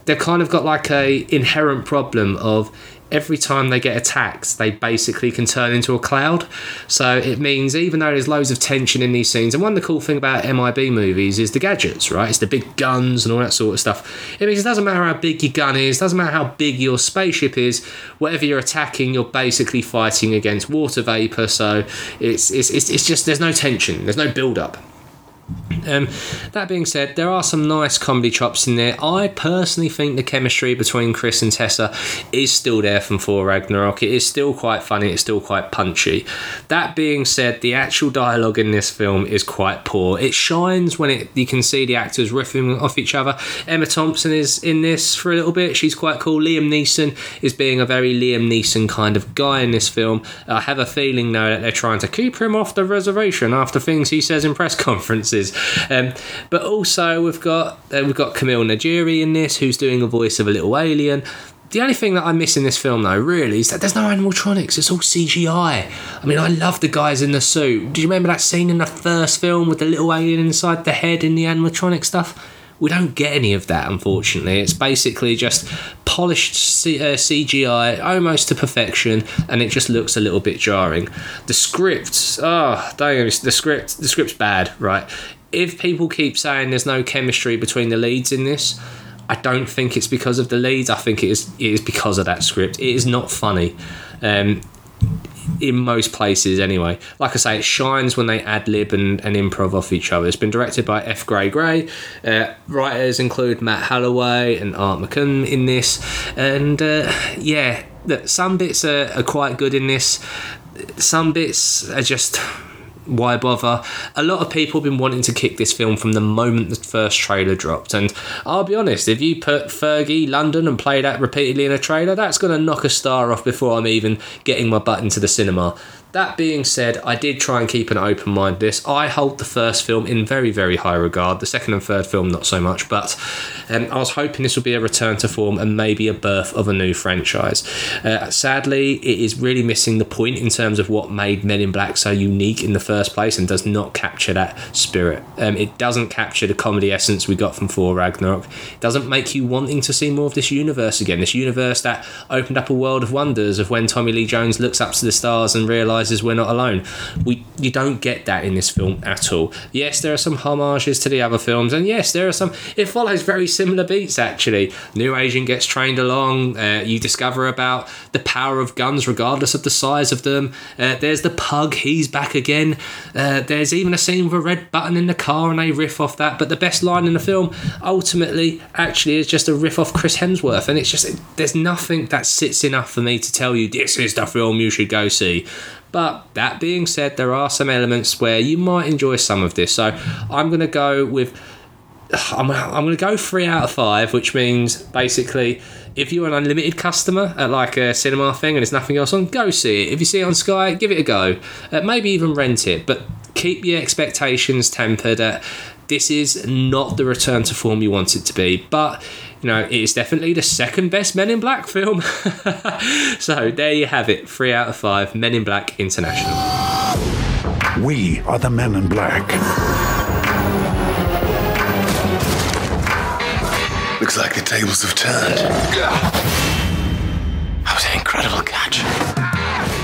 they've kind of got like a inherent problem of every time they get attacked, they basically can turn into a cloud. So it means even though there's loads of tension in these scenes, and one of the cool thing about MIB movies is the gadgets, right? It's the big guns and all that sort of stuff. It means it doesn't matter how big your gun is, doesn't matter how big your spaceship is. Whatever you're attacking, you're basically fighting against water vapor. So it's it's it's, it's just there's no tension, there's no build up. Um, that being said, there are some nice comedy chops in there. I personally think the chemistry between Chris and Tessa is still there from Thor Ragnarok. It is still quite funny, it's still quite punchy. That being said, the actual dialogue in this film is quite poor. It shines when it you can see the actors riffing off each other. Emma Thompson is in this for a little bit, she's quite cool. Liam Neeson is being a very Liam Neeson kind of guy in this film. I have a feeling though that they're trying to keep him off the reservation after things he says in press conferences. Um, but also we've got uh, we've got Kumail Nanjiani in this, who's doing a voice of a little alien. The only thing that I miss in this film, though, really, is that there's no animatronics. It's all CGI. I mean, I love the guys in the suit. Do you remember that scene in the first film with the little alien inside the head in the animatronic stuff? We don't get any of that, unfortunately. It's basically just polished C- uh, CGI almost to perfection, and it just looks a little bit jarring. The script, oh, don't get the script, the script's bad, right? If people keep saying there's no chemistry between the leads in this, I don't think it's because of the leads. I think it is it is because of that script. It is not funny. Um, in most places anyway. Like I say, it shines when they ad lib and, and improv off each other. It's been directed by F. Gary Gray. Uh, writers include Matt Holloway and Art Marcum in this. And uh, yeah, some bits are, are quite good in this, some bits are just why bother? A lot of people have been wanting to kick this film from the moment the first trailer dropped. And I'll be honest, if you put Fergie London and play that repeatedly in a trailer, that's going to knock a star off before I'm even getting my butt into the cinema. That being said, I did try and keep an open mind this. I hold the first film in very, very high regard. The second and third film, not so much. But um, I was hoping this would be a return to form and maybe a birth of a new franchise. Uh, sadly, it is really missing the point in terms of what made Men in Black so unique in the first place and does not capture that spirit. Um, it doesn't capture the comedy essence we got from Thor Ragnarok. It doesn't make you wanting to see more of this universe again. This universe that opened up a world of wonders of when Tommy Lee Jones looks up to the stars and realizes we're not alone. We you don't get that in this film at all. Yes, there are some homages to the other films, and yes, there are some. It follows very similar beats actually. New agent gets trained along. Uh, you discover about the power of guns, regardless of the size of them. Uh, there's the pug. He's back again. Uh, there's even a scene with a red button in the car, and they riff off that. But the best line in the film, ultimately, actually, is just a riff off Chris Hemsworth, and it's just there's nothing that sits enough for me to tell you this is the film you should go see. But that being said, there are some elements where you might enjoy some of this. So I'm going to go with. I'm, I'm going to go three out of five, which means basically if you're an unlimited customer at like a cinema thing and there's nothing else on, go see it. If you see it on Sky, give it a go. Uh, maybe even rent it, but keep your expectations tempered at this is not the return to form you want it to be, but you know, it is definitely the second best Men in Black film. so there you have it, three out of five Men in Black International. We are the men in black. Looks like the tables have turned. That was an incredible catch.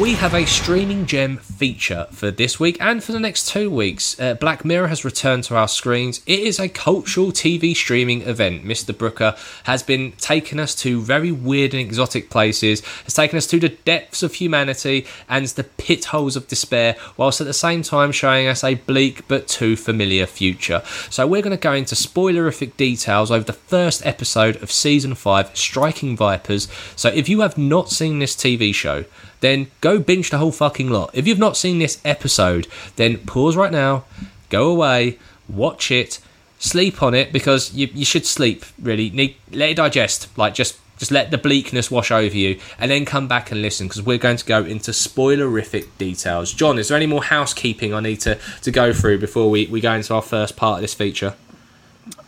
We have a streaming gem feature for this week and for the next two weeks. Uh, Black Mirror has returned to our screens. It is a cultural TV streaming event. Mr. Brooker has been taking us to very weird and exotic places, has taken us to the depths of humanity and the pit holes of despair, whilst at the same time showing us a bleak but too familiar future. So we're going to go into spoilerific details over the first episode of season 5, Striking Vipers. So if you have not seen this TV show, then go binge the whole fucking lot. If you've not seen this episode, then pause right now, go away, watch it, sleep on it because you, you should sleep really. Let it digest. Like just just let the bleakness wash over you, and then come back and listen because we're going to go into spoilerific details. John, is there any more housekeeping I need to, to go through before we, we go into our first part of this feature?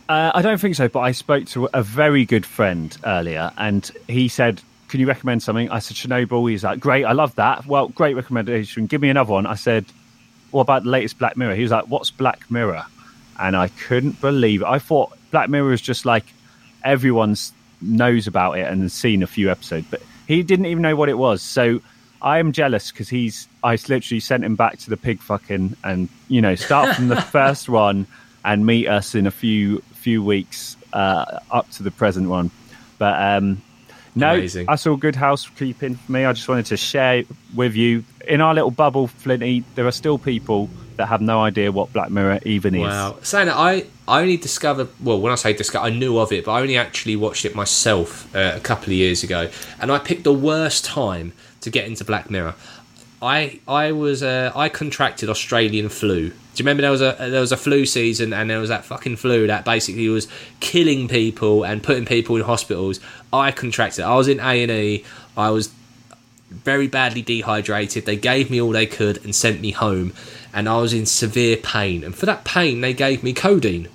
Uh, I don't think so, but I spoke to a very good friend earlier, and he said, "Can you recommend something?" I said, "Chernobyl." He's like, "Great, I love that. Well, great recommendation. Give me another one." I said, "What about the latest Black Mirror?" He was like, "What's Black Mirror?" And I couldn't believe it. I thought Black Mirror was just like everyone's knows about it and has seen a few episodes, but he didn't even know what it was. So I am jealous because he's. I literally sent him back to the pig fucking and you know start from the first one and meet us in a few few weeks uh, up to the present one. But um, no, Amazing. that's all good housekeeping for me. I just wanted to share with you in our little bubble, Flinty. There are still people that have no idea what Black Mirror even is. Wow. Saying that, I, I only discovered, well, when I say discover, I knew of it, but I only actually watched it myself uh, a couple of years ago. And I picked the worst time to get into Black Mirror. I I was uh, I contracted Australian flu. Do you remember there was a there was a flu season and there was that fucking flu that basically was killing people and putting people in hospitals. I contracted. I was in A and E. I was very badly dehydrated. They gave me all they could and sent me home, and I was in severe pain. And for that pain, they gave me codeine,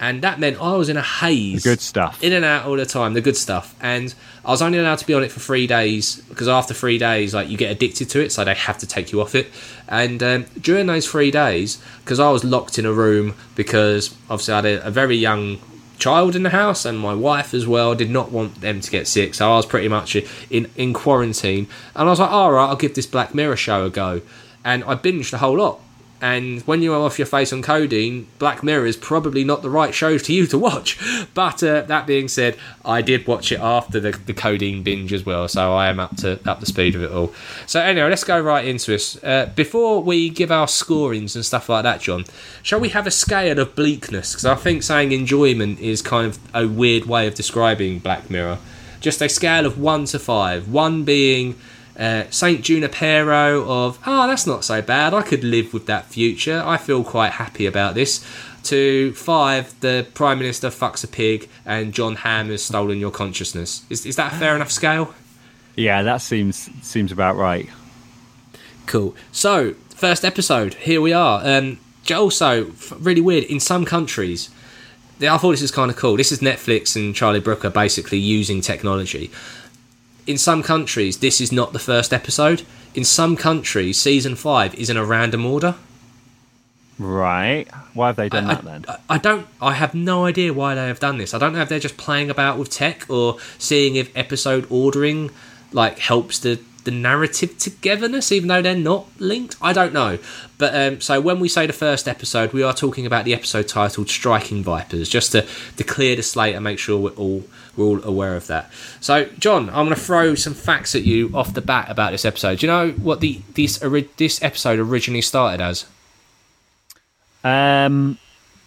and that meant I was in a haze. The good stuff. In and out all the time, the good stuff. And I was only allowed to be on it for three days because after three days, like you get addicted to it, so they have to take you off it. And um, during those three days, because I was locked in a room because obviously I had a, a very young child in the house and my wife as well did not want them to get sick so i was pretty much in in quarantine and i was like all right i'll give this black mirror show a go and i binged the whole lot and when you are off your face on codeine, Black Mirror is probably not the right show to you to watch. But uh, that being said, I did watch it after the, the codeine binge as well, so I am up to up the speed of it all. So anyway, let's go right into it. Uh, before we give our scorings and stuff like that, John, shall we have a scale of bleakness? Because I think saying enjoyment is kind of a weird way of describing Black Mirror. Just a scale of one to five. One being uh, Saint Junipero of oh that's not so bad. I could live with that future. I feel quite happy about this. To five the Prime Minister fucks a pig and Jon Hamm has stolen your consciousness. Is, is that a fair enough scale? Yeah, that seems seems about right. cool. So first episode here we are. Um, also really weird. In some countries I thought this is kind of cool. This is Netflix and Charlie Brooker basically using technology in some countries, this is not the first episode. In some countries, season five is in a random order. Right. Why have they done I, that then? I, I don't. I have no idea why they have done this. I don't know if they're just playing about with tech or seeing if episode ordering like helps the the narrative togetherness, even though they're not linked. I don't know. But um, so when we say the first episode, we are talking about the episode titled "Striking Vipers," just to, to clear the slate and make sure we're all we're all aware of that. So, John, I'm going to throw some facts at you off the bat about this episode. Do you know what the this this episode originally started as? Um,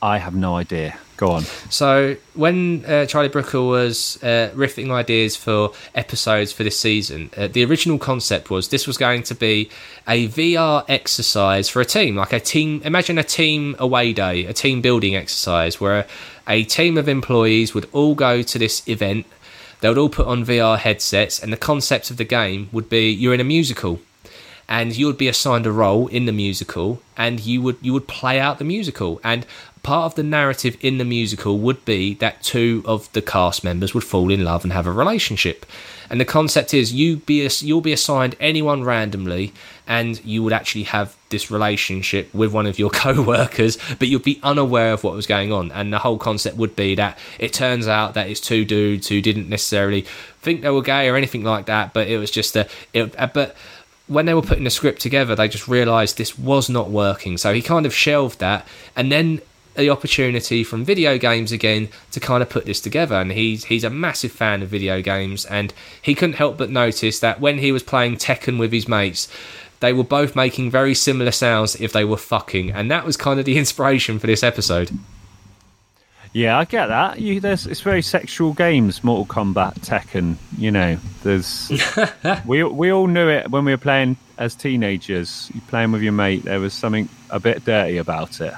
I have no idea. Go on. So when uh, Charlie Brooker was uh, riffing ideas for episodes for this season, uh, the original concept was this was going to be a VR exercise for a team, like a team. Imagine a team away day, a team building exercise where a team of employees would all go to this event. They would all put on VR headsets, and the concept of the game would be you're in a musical and you would be assigned a role in the musical, and you would you would play out the musical, and part of the narrative in the musical would be that two of the cast members would fall in love and have a relationship. And the concept is you be you'll be assigned anyone randomly, and you would actually have this relationship with one of your co-workers, but you'd be unaware of what was going on. And the whole concept would be that it turns out that it's two dudes who didn't necessarily think they were gay or anything like that, but it was just a. It, uh, but when they were putting the script together, they just realised this was not working. So he kind of shelved that, and then the opportunity from video games again to kind of put this together and he's he's a massive fan of video games and he couldn't help but notice that when he was playing Tekken with his mates they were both making very similar sounds if they were fucking and that was kind of the inspiration for this episode Yeah, I get that. You, there's it's very sexual games, Mortal Kombat, Tekken. You know, there's we we all knew it when we were playing as teenagers. You playing with your mate, there was something a bit dirty about it.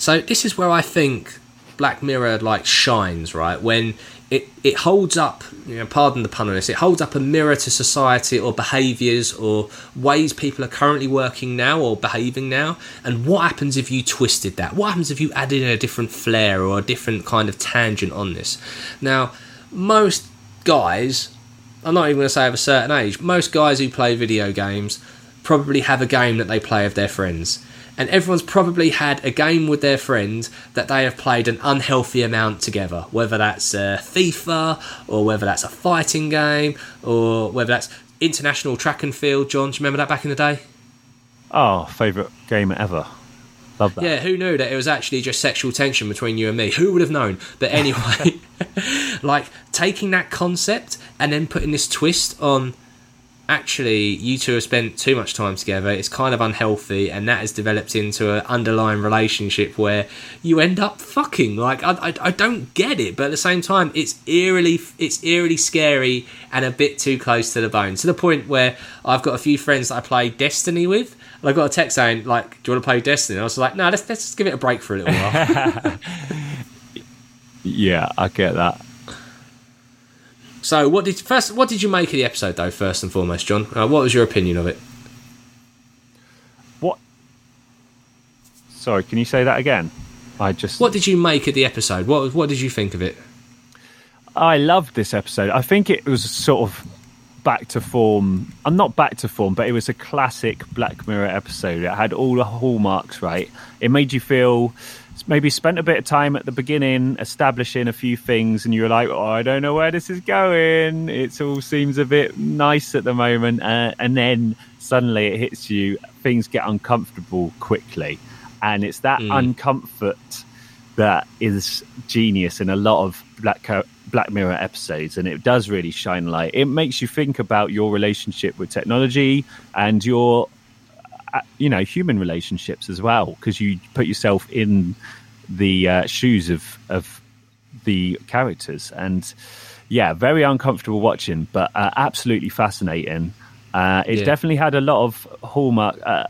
So this is where I think Black Mirror like shines, right? When it it holds up, you know, pardon the pun on this, it holds up a mirror to society or behaviours or ways people are currently working now or behaving now. And what happens if you twisted that? What happens if you added in a different flair or a different kind of tangent on this? Now, most guys, I'm not even going to say of a certain age, most guys who play video games probably have a game that they play with their friends and everyone's probably had a game with their friends that they have played an unhealthy amount together, whether that's uh, FIFA or whether that's a fighting game or whether that's international track and field. John, do you remember that back in the day? Oh, favorite game ever. Love that. Yeah, who knew that it was actually just sexual tension between you and me? Who would have known? But anyway, like taking that concept and then putting this twist on actually you two have spent too much time together. It's kind of unhealthy and that has developed into an underlying relationship where you end up fucking. Like I, I, I don't get it but at the same time it's eerily it's eerily scary and a bit too close to the bone to the point where I've got a few friends that I play Destiny with and I got a text saying like do you want to play Destiny? And I was like no let's, let's just give it a break for a little while. Yeah, I get that. So what did first what did you make of the episode though first and foremost John uh, what was your opinion of it What? Sorry, can you say that again? I just what did you make of the episode what what did you think of it I loved this episode. I think it was sort of back to form. I'm not back to form, but it was a classic Black Mirror episode. It had all the hallmarks right. It made you feel maybe spent a bit of time at the beginning establishing a few things, and you were like, "Oh, I don't know where this is going." It all seems a bit nice at the moment, uh, and then suddenly it hits you. Things get uncomfortable quickly, and it's that uncomfort that is genius in a lot of Black Black Mirror episodes, and it does really shine light. It makes you think about your relationship with technology and your, uh, you know, human relationships as well, because you put yourself in the uh, shoes of of the characters, and yeah, very uncomfortable watching, but uh, absolutely fascinating. Uh, it Yeah. definitely had a lot of hallmark. Uh,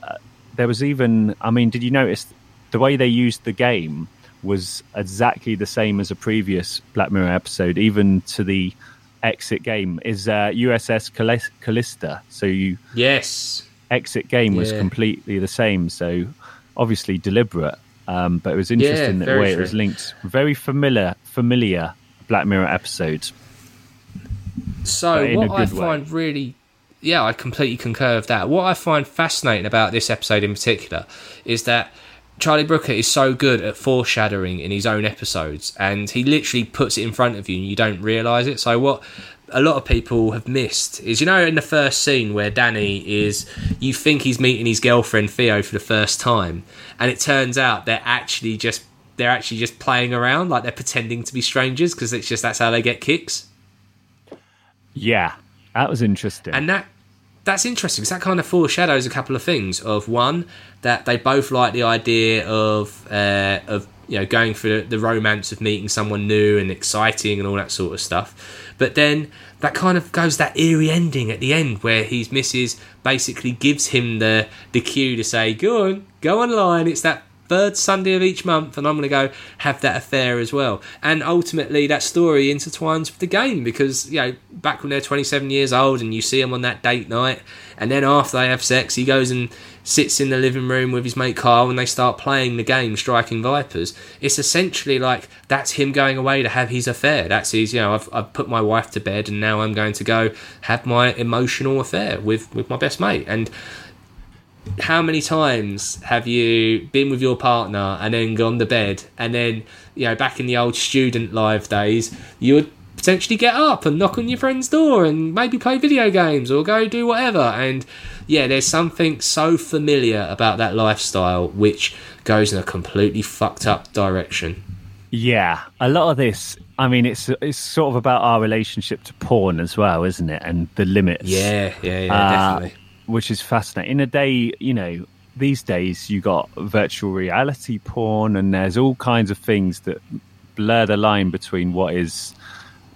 there was even, I mean, did you notice the way they used the game was exactly the same as a previous Black Mirror episode, even to the exit game is uh, USS Callis- Callister. So you yes exit game was Yeah. completely the same. So obviously deliberate, um, but it was interesting the very way it was linked. Very familiar, familiar Black Mirror episodes. So what I good way. find really, yeah, I completely concur with that. What I find fascinating about this episode in particular is that Charlie Brooker is so good at foreshadowing in his own episodes, and he literally puts it in front of you, and you don't realise it. So what a lot of people have missed is, you know, in the first scene where Danny is, you think he's meeting his girlfriend Theo for the first time, and it turns out they're actually just they're actually just playing around, like they're pretending to be strangers because it's just that's how they get kicks. Yeah, that was interesting. and that that's interesting because that kind of foreshadows a couple of things. Of one, that they both like the idea of uh, of you know going for the, romance of meeting someone new and exciting and all that sort of stuff. But then that kind of goes that eerie ending at the end where his missus basically gives him the the cue to say, "Go on, go online." It's that third Sunday of each month, and I'm going to go have that affair as well. And ultimately, that story intertwines with the game because you know back when they're 27 years old, and you see them on that date night, and then after they have sex, he goes and sits in the living room with his mate Carl and they start playing the game Striking Vipers. It's essentially like that's him going away to have his affair. That's his, you know, I've, I've put my wife to bed and now I'm going to go have my emotional affair with, with my best mate. And how many times have you been with your partner and then gone to bed and then, you know, back in the old student live days, you would potentially get up and knock on your friend's door and maybe play video games or go do whatever. And yeah, there's something so familiar about that lifestyle which goes in a completely fucked up direction. Yeah, a lot of this. I mean, it's it's sort of about our relationship to porn as well, isn't it? And the limits. Yeah, yeah, yeah, Uh, definitely. Which is fascinating. In a day, you know, these days you got virtual reality porn, and there's all kinds of things that blur the line between what is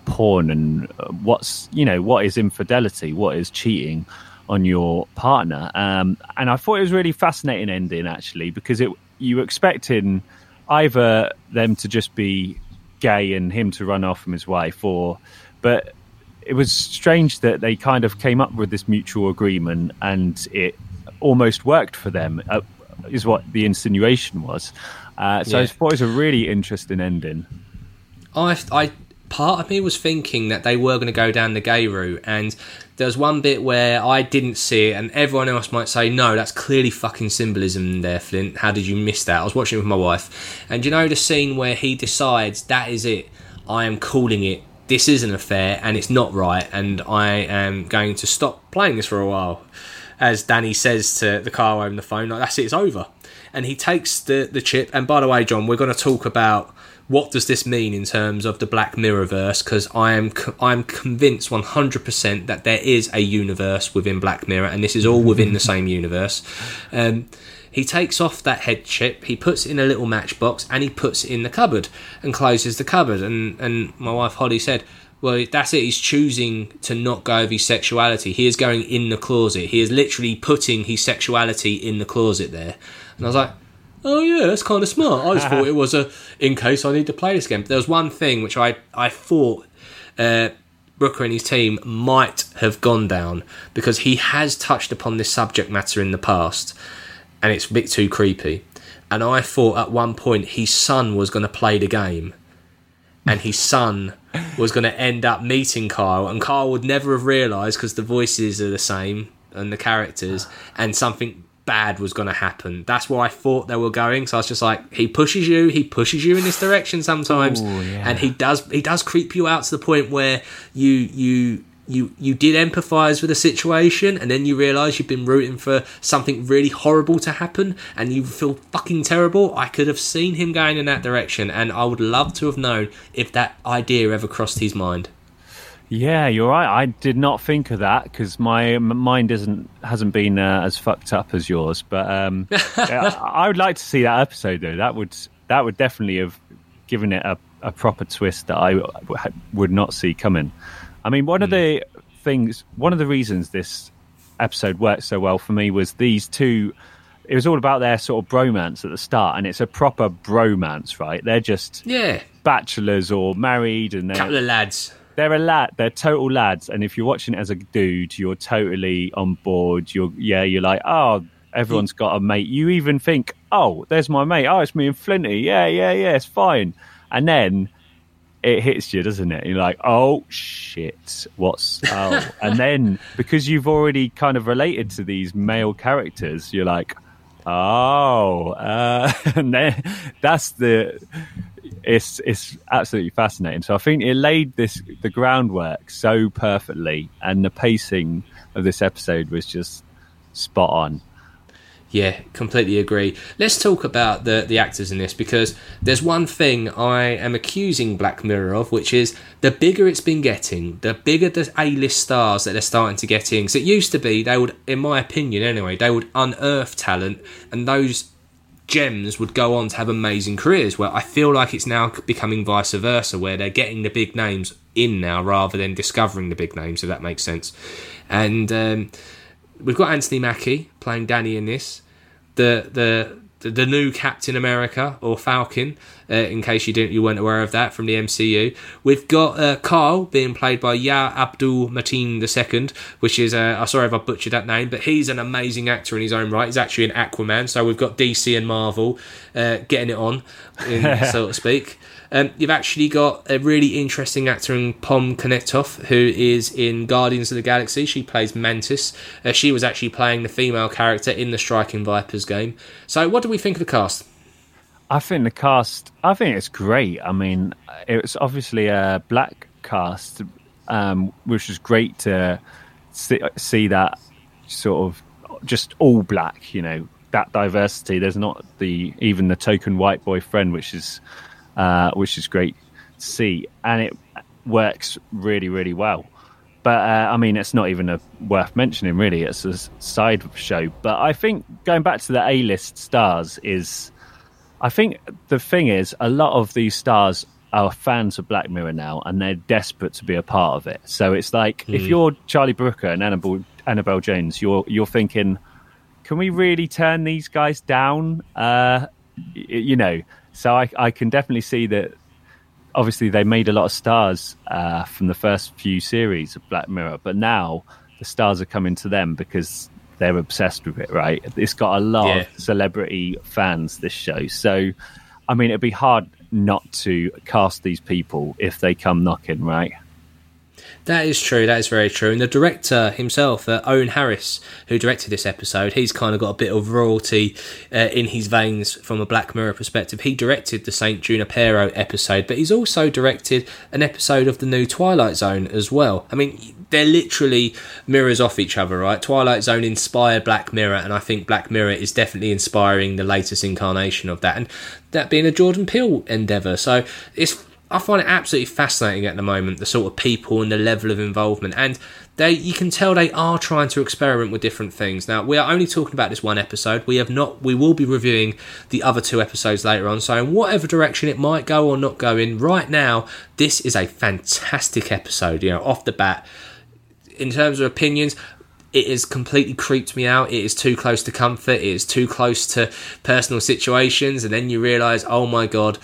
porn and uh, what's you know what is infidelity, what is cheating on your partner. Um, and I thought it was really fascinating ending actually because it you were expecting either them to just be gay and him to run off from his wife, or but it was strange that they kind of came up with this mutual agreement and it almost worked for them. Uh, is what the insinuation was. Uh, so I Yeah. thought it was a really interesting ending. I, I, part of me was thinking that they were going to go down the gay route, and there was one bit where I didn't see it, and everyone else might say, "No, that's clearly fucking symbolism there, Flint. How did you miss that?" I was watching it with my wife, and you know the scene where he decides that is it. I am calling it. This is an affair, and it's not right, and I am going to stop playing this for a while. As Danny says to the car on the phone, like that's it, it's over. And he takes the the chip. And by the way, John, we're going to talk about what does this mean in terms of the Black Mirror verse because I am I am convinced 100% that there is a universe within Black Mirror and this is all within the same universe. Um, he takes off that head chip, he puts it in a little matchbox and he puts it in the cupboard and closes the cupboard and and my wife Holly said well, that's it. He's choosing to not go with his sexuality. He is going in the closet. He is literally putting his sexuality in the closet there. And I was like, oh yeah, that's kind of smart. I just thought it was a in case I need to play this game. But there was one thing which I I thought uh, Brooker and his team might have gone down because he has touched upon this subject matter in the past, and it's a bit too creepy. And I thought at one point his son was going to play the game, and his son was going to end up meeting Kyle, and Kyle would never have realised because the voices are the same and the characters, and something bad was going to happen. That's where I thought they were going. So I was just like, he pushes you, he pushes you in this direction sometimes, Ooh, yeah. and he does he does creep you out to the point where you you. You, you did empathise with the situation and then you realise you've been rooting for something really horrible to happen and you feel fucking terrible. I could have seen him going in that direction and I would love to have known if that idea ever crossed his mind. Yeah, you're right. I did not think of that because my m- mind isn't hasn't been uh, as fucked up as yours. But um, yeah, I would like to see that episode though. That would that would definitely have given it a, a proper twist that I w- would not see coming. I mean, one of hmm. the things, one of the reasons this episode worked so well for me was these two. It was all about their sort of bromance at the start, and it's a proper bromance, right? They're just Yeah, bachelors or married, and they're couple of lads. they're a lad. They're total lads, and if you're watching it as a dude, you're totally on board. You're yeah, you're like, oh, everyone's got a mate. You even think, oh, there's my mate. Oh, it's me and Flinty. Yeah, yeah, yeah, it's fine. And then it hits you, doesn't it? You're like, oh shit, what's oh? and then because you've already kind of related to these male characters, you're like, oh, uh, and then that's the it's it's absolutely fascinating. So I think it laid this the groundwork so perfectly, and the pacing of this episode was just spot on. Yeah, completely agree. Let's talk about the the actors in this because there's one thing I am accusing Black Mirror of, which is the bigger it's been getting, the bigger the A list stars that they're starting to get in. Because it used to be they would, in my opinion anyway, they would unearth talent, and those gems would go on to have amazing careers. Where I feel like it's now becoming vice versa, where they're getting the big names in now rather than discovering the big names. If that makes sense, and. Um, we've got Anthony Mackie playing Danny in this. The the the, new Captain America or Falcon, uh, in case you didn't you weren't aware of that from the MCU. We've got uh, Carl being played by Ya Abdul Mateen II, which is uh, I'm sorry if I butchered that name, but he's an amazing actor in his own right. He's actually an Aquaman, so we've got DC and Marvel uh, getting it on, in, so to speak. Um, you've actually got a really interesting actor in Pom Kanetoff, who is in Guardians of the Galaxy. She plays Mantis. Uh, she was actually playing the female character in the Striking Vipers game. So, what do we think of the cast? I think the cast, I think it's great. I mean, it's obviously a black cast, um, which is great to see, see that sort of just all black. You know, that diversity. There's not the even the token white boy friend, which is uh, which is great to see, and it works really, really well. But uh, I mean, it's not even a, worth mentioning, really. It's a side show. But I think going back to the A-list stars is, I think the thing is, a lot of these stars are fans of Black Mirror now, and they're desperate to be a part of it. So it's like mm. if you're Charlie Brooker and Annabel, Annabel Jones, you're you're thinking, can we really turn these guys down? Uh, you know, so I, I can definitely see that. Obviously, they made a lot of stars uh, from the first few series of Black Mirror, but now the stars are coming to them because they're obsessed with it. Right? It's got a lot yeah. of celebrity fans. This show, so I mean, it'd be hard not to cast these people if they come knocking, right? That is true. That is very true. And the director himself, uh, Owen Harris, who directed this episode, he's kind of got a bit of royalty uh, in his veins from a Black Mirror perspective. He directed the Saint Junipero episode, but he's also directed an episode of the new Twilight Zone as well. I mean, they're literally mirrors off each other, right? Twilight Zone inspired Black Mirror, and I think Black Mirror is definitely inspiring the latest incarnation of that, and that being a Jordan Peele endeavour. So it's I find it absolutely fascinating at the moment, the sort of people and the level of involvement. And they you can tell they are trying to experiment with different things. Now, we are only talking about this one episode. We have not we will be reviewing the other two episodes later on. So in whatever direction it might go or not go in, right now, this is a fantastic episode, you know, off the bat. In terms of opinions, it has completely creeped me out. It is too close to comfort. It is too close to personal situations, and then you realise, oh my god,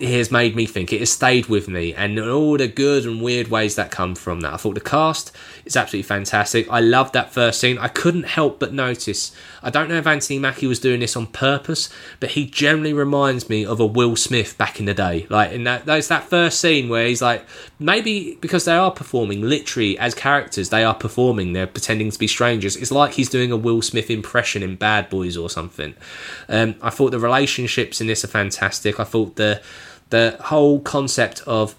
it has made me think. It has stayed with me, and all the good and weird ways that come from that. I thought the cast is absolutely fantastic. I loved that first scene. I couldn't help but notice. I don't know if Anthony Mackie was doing this on purpose, but he generally reminds me of a Will Smith back in the day. Like in that, there's that first scene where he's like, maybe because they are performing literally as characters, they are performing. They're pretending to be strangers. It's like he's doing a Will Smith impression in Bad Boys or something. Um, I thought the relationships in this are fantastic. I thought the the whole concept of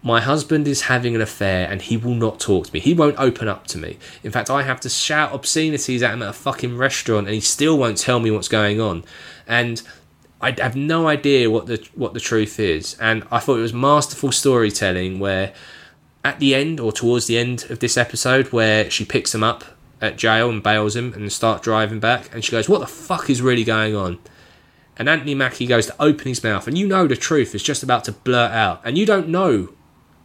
my husband is having an affair and he will not talk to me. He won't open up to me. In fact, I have to shout obscenities at him at a fucking restaurant and he still won't tell me what's going on. And I have no idea what the what the truth is. And I thought it was masterful storytelling where at the end or towards the end of this episode where she picks him up at jail and bails him and start driving back and she goes, What the fuck is really going on? And Anthony Mackie goes to open his mouth, and you know the truth is just about to blurt out, and you don't know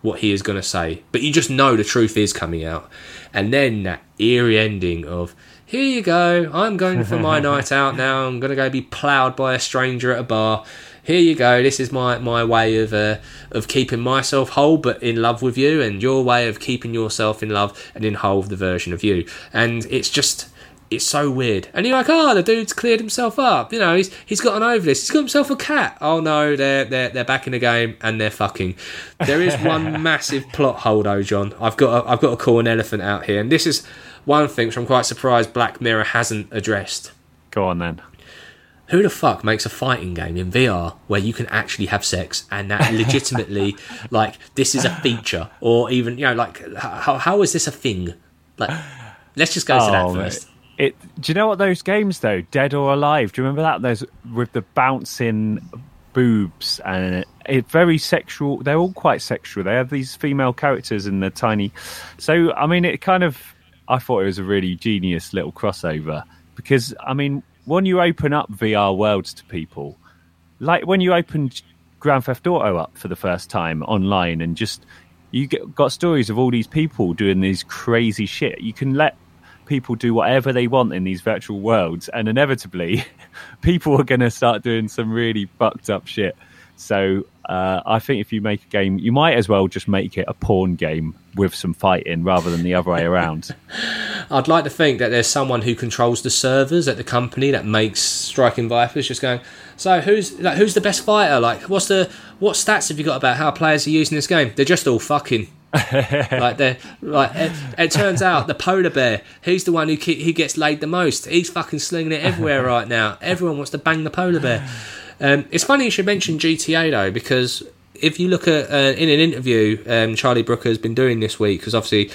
what he is going to say, but you just know the truth is coming out. And then that eerie ending of, here you go, I'm going for my night out now, I'm going to go be ploughed by a stranger at a bar. Here you go. This is my, my way of uh, of keeping myself whole, but in love with you, and your way of keeping yourself in love and in whole with the version of you. And it's just it's so weird. And you're like, oh, the dude's cleared himself up. You know, he's he's gotten over this. He's got himself a cat. Oh no, they're they're they're back in the game and they're fucking. There is one massive plot hole though, John. I've got I've got to call an elephant out here, and this is one thing which I'm quite surprised Black Mirror hasn't addressed. Go on then. Who the fuck makes a fighting game in VR where you can actually have sex and that legitimately, like, this is a feature, or even you know, like, how how is this a thing? Like, let's just go oh, to that oh, first. It. Do you know what those games though? Dead or Alive. Do you remember that? There's with the bouncing boobs and it, it, very sexual. They're all quite sexual. They have these female characters and they're tiny. So I mean, it kind of. I thought it was a really genius little crossover because I mean, when you open up VR worlds to people, like when you opened Grand Theft Auto up for the first time online and just you get, got stories of all these people doing these crazy shit. You can let people do whatever they want in these virtual worlds, and inevitably, people are going to start doing some really fucked up shit. So uh, I think if you make a game, you might as well just make it a porn game with some fighting rather than the other way around. I'd like to think that there's someone who controls the servers at the company that makes Striking Vipers, just going. So who's like who's the best fighter? Like what's the what stats have you got about how players are using this game? They're just all fucking. Like they like it, it, turns out the polar bear he's the one who he gets laid the most. He's fucking slinging it everywhere right now. Everyone wants to bang the polar bear. Um, it's funny you should mention GTA though because if you look at uh, in an interview um, Charlie Brooker has been doing this week because obviously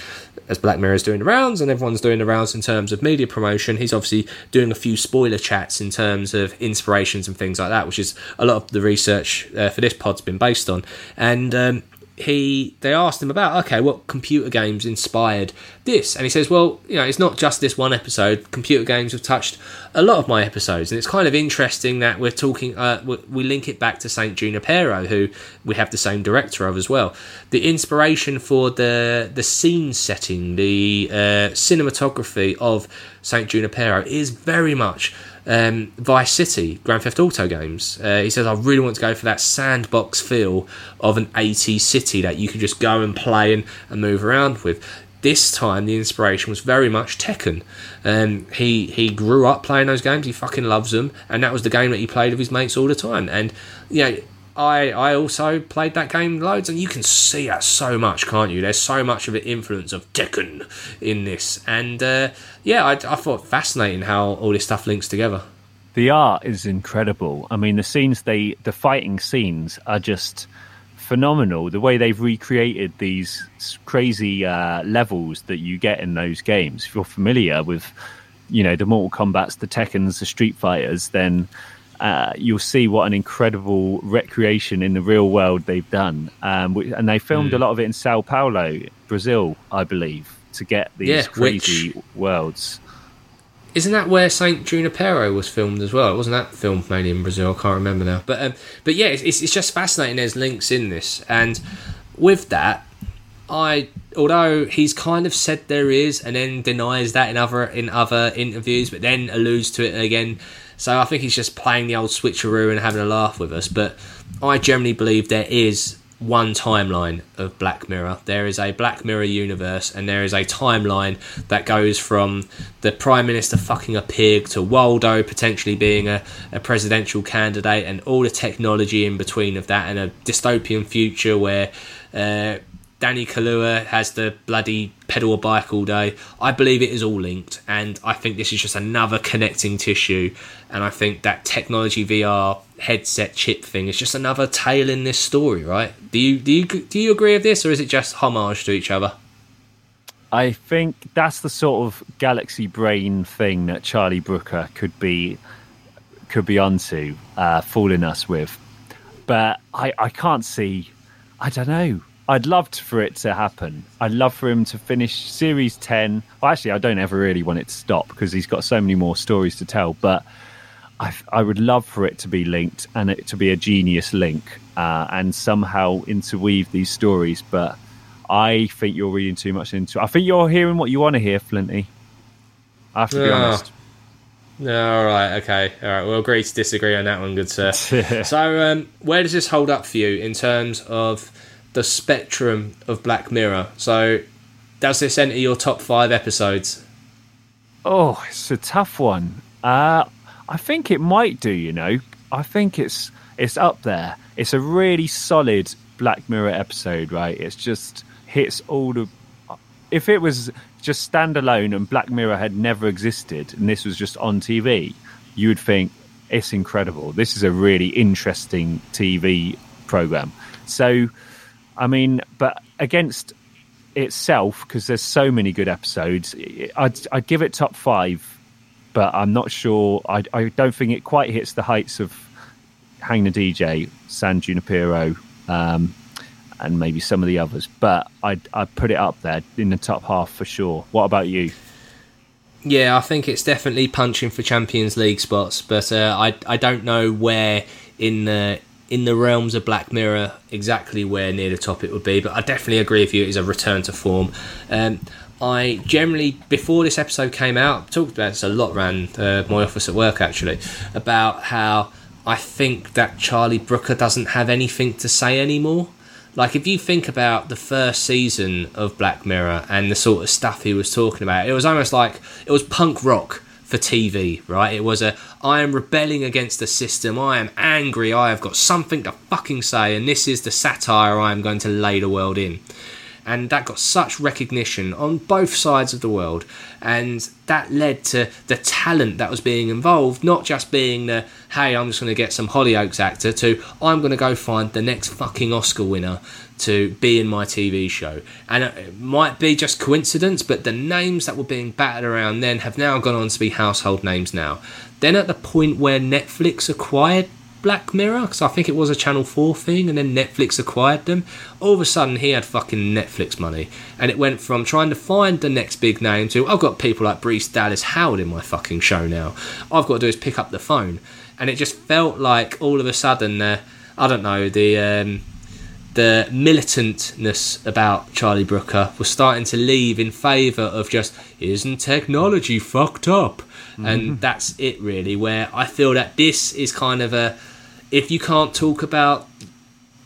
as Black Mirror is doing the rounds and everyone's doing the rounds in terms of media promotion, he's obviously doing a few spoiler chats in terms of inspirations and things like that, which is a lot of the research uh, for this pod's been based on. And um, he they asked him about okay what computer games inspired this? And he says well you know it's not just this one episode. Computer games have touched a lot of my episodes. And it's kind of interesting that we're talking uh, we link it back to Saint Junipero who we have the same director of as well. The inspiration for the the scene setting the uh, cinematography of Saint Junipero is very much um, Vice City, Grand Theft Auto games. Uh, he says, I really want to go for that sandbox feel of an 80s city that you can just go and play and, and move around with. This time, the inspiration was very much Tekken. Um, he he grew up playing those games. He fucking loves them, and that was the game that he played with his mates all the time. And you know, I I also played that game loads, and you can see that so much, can't you? There's so much of an influence of Tekken in this, and uh, yeah, I, I thought fascinating how all this stuff links together. The art is incredible. I mean, the scenes they the fighting scenes are just phenomenal. The way they've recreated these crazy uh, levels that you get in those games. If you're familiar with, you know, the Mortal Kombat's, the Tekken's, the Street Fighters, then uh, you'll see what an incredible recreation in the real world they've done. Um, and they filmed mm. a lot of it in Sao Paulo, Brazil, I believe, to get these yeah, crazy which, worlds. Isn't that where Saint Junipero was filmed as well? Wasn't that filmed mainly in Brazil? I can't remember now. But um, but yeah, it's, it's just fascinating. There's links in this, and with that, I although he's kind of said there is, and then denies that in other in other interviews, but then alludes to it again so I think he's just playing the old switcheroo and having a laugh with us. But I generally believe there is one timeline of Black Mirror. There is a Black Mirror universe, and there is a timeline that goes from the Prime Minister fucking a pig to Waldo potentially being a, a presidential candidate, and all the technology in between of that, and a dystopian future where. Uh, Danny Kaluuya has the bloody pedal a bike all day. I believe it is all linked, and I think this is just another connecting tissue. And I think that technology VR headset chip thing is just another tale in this story, right? Do you do you do you agree with this, or is it just homage to each other? I think that's the sort of galaxy brain thing that Charlie Brooker could be could be onto, uh, fooling us with. But I, I can't see. I don't know. I'd love for it to happen. I'd love for him to finish series 10. Well, actually, I don't ever really want it to stop because he's got so many more stories to tell. But I, I would love for it to be linked and it to be a genius link uh, and somehow interweave these stories. But I think you're reading too much into it. I think you're hearing what you want to hear, Flinty. I have to be honest. No, all right, okay, all right. We'll agree to disagree on that one, good sir. so, um, where does this hold up for you in terms of the spectrum of Black Mirror. So, does this enter your top five episodes? Oh, it's a tough one. Uh, I think it might do. You know, I think it's it's up there. It's a really solid Black Mirror episode, right? It's just hits all the. If it was just standalone and Black Mirror had never existed and this was just on TV, you would think it's incredible. This is a really interesting TV program. So I mean, but against itself, because there's so many good episodes, I'd, I'd give it top five, but I'm not sure. I, I don't think it quite hits the heights of Hang the DJ, San Junipero, um, and maybe some of the others. But I'd, I'd put it up there in the top half for sure. What about you? Yeah, I think it's definitely punching for Champions League spots, but uh, I I don't know where in the in the realms of Black Mirror exactly where near the top it would be, but I definitely agree with you. It is a return to form. Um, I generally, before this episode came out, talked about this a lot around uh, my office at work actually, about how I think that Charlie Brooker doesn't have anything to say anymore. Like, if you think about the first season of Black Mirror and the sort of stuff he was talking about, it was almost like it was punk rock for TV, right? It was a I am rebelling against the system, I am angry, I have got something to fucking say, and this is the satire I am going to lay the world in. And that got such recognition on both sides of the world and that led to the talent that was being involved not just being the hey i'm just going to get some hollyoaks actor to i'm going to go find the next fucking oscar winner to be in my tv show and it might be just coincidence but the names that were being battered around then have now gone on to be household names now then at the point where netflix acquired Black Mirror because I think it was a Channel 4 thing and then Netflix acquired them. All of a sudden, he had fucking Netflix money. And it went from trying to find the next big name to I've got people like Bryce Dallas Howard in my fucking show now. I've got to do is pick up the phone. And it just felt like all of a sudden, uh, I don't know, the. Um, the militantness about Charlie Brooker was starting to leave in favour of just isn't technology fucked up, mm-hmm. and that's it really. Where I feel that this is kind of a if you can't talk about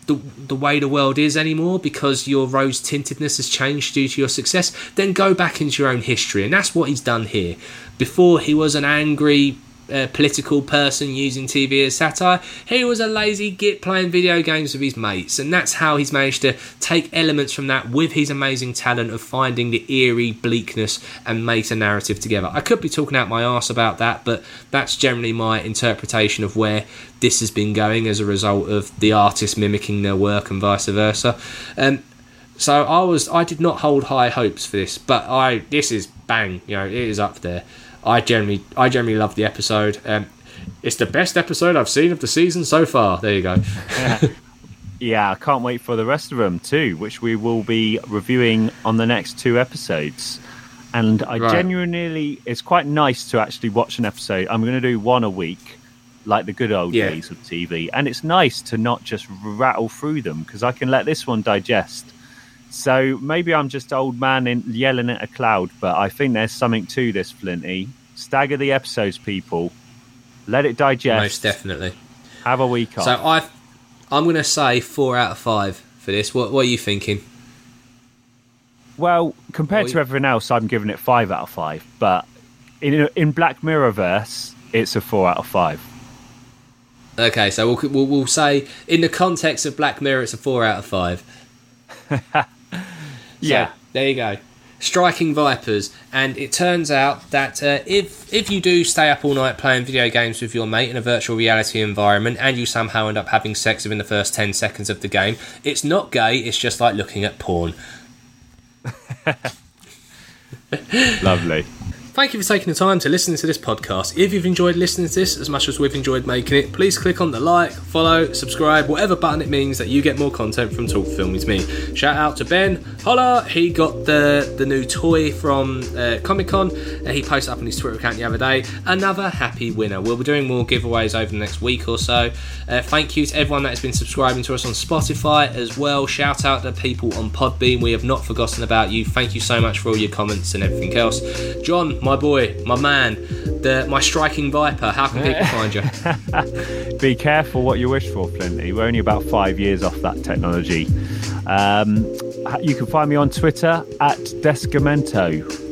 the, the way the world is anymore because your rose tintedness has changed due to your success, then go back into your own history. And that's what he's done here. Before, he was an angry political person using TV as satire. He was a lazy git playing video games with his mates, and that's how he's managed to take elements from that with his amazing talent of finding the eerie bleakness and make a narrative together. I could be talking out my ass about that, but that's generally my interpretation of where this has been going as a result of the artist mimicking their work and vice versa. Um, so I was I did not hold high hopes for this, but I this is bang, you know, it is up there. I generally I generally love the episode. Um, it's the best episode I've seen of the season so far. There you go. yeah, I can't wait for the rest of them too, which we will be reviewing on the next two episodes. And I right. genuinely, it's quite nice to actually watch an episode. I'm going to do one a week, like the good old yeah. days of TV. And it's nice to not just rattle through them because I can let this one digest so maybe I'm just old man in, yelling at a cloud, but I think there's something to this, Flinty. Stagger the episodes, people. Let it digest. Most definitely. Have a week off. So I, I'm going to say four out of five for this. What, what are you thinking? Well, compared to everything else, I'm giving it five out of five. But in in Black Mirrorverse, it's a four out of five. Okay, so we'll, we'll, we'll say in the context of Black Mirror, it's a four out of five. yeah, so, there you go. Striking Vipers, and it turns out that uh, if if you do stay up all night playing video games with your mate in a virtual reality environment, and you somehow end up having sex within the first ten seconds of the game, it's not gay. It's just like looking at porn. Lovely. Thank you for taking the time to listen to this podcast. If you've enjoyed listening to this as much as we've enjoyed making it, please click on the like, follow, subscribe, whatever button it means that you get more content from Talk Filmy to Me. Shout out to Ben. Holla! He got the, the new toy from uh, Comic Con. Uh, he posted up on his Twitter account the other day. Another happy winner. We'll be doing more giveaways over the next week or so. Uh, thank you to everyone that has been subscribing to us on Spotify as well. Shout out to people on Podbean. We have not forgotten about you. Thank you so much for all your comments and everything else. John, my boy, my man, the my striking viper. How can people find you? Be careful what you wish for, Flinty. We're only about five years off that technology. Um, you can find me on Twitter at Descamento.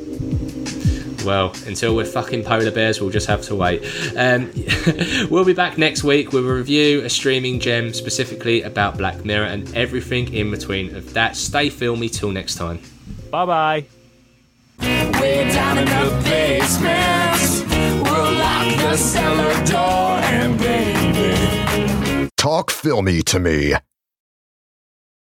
Well, until we're fucking polar bears, we'll just have to wait. Um, we'll be back next week with a review, a streaming gem specifically about Black Mirror and everything in between of that. Stay filmy till next time. Bye bye way down in the basement. We'll lock the cellar door and baby. Talk filmy to me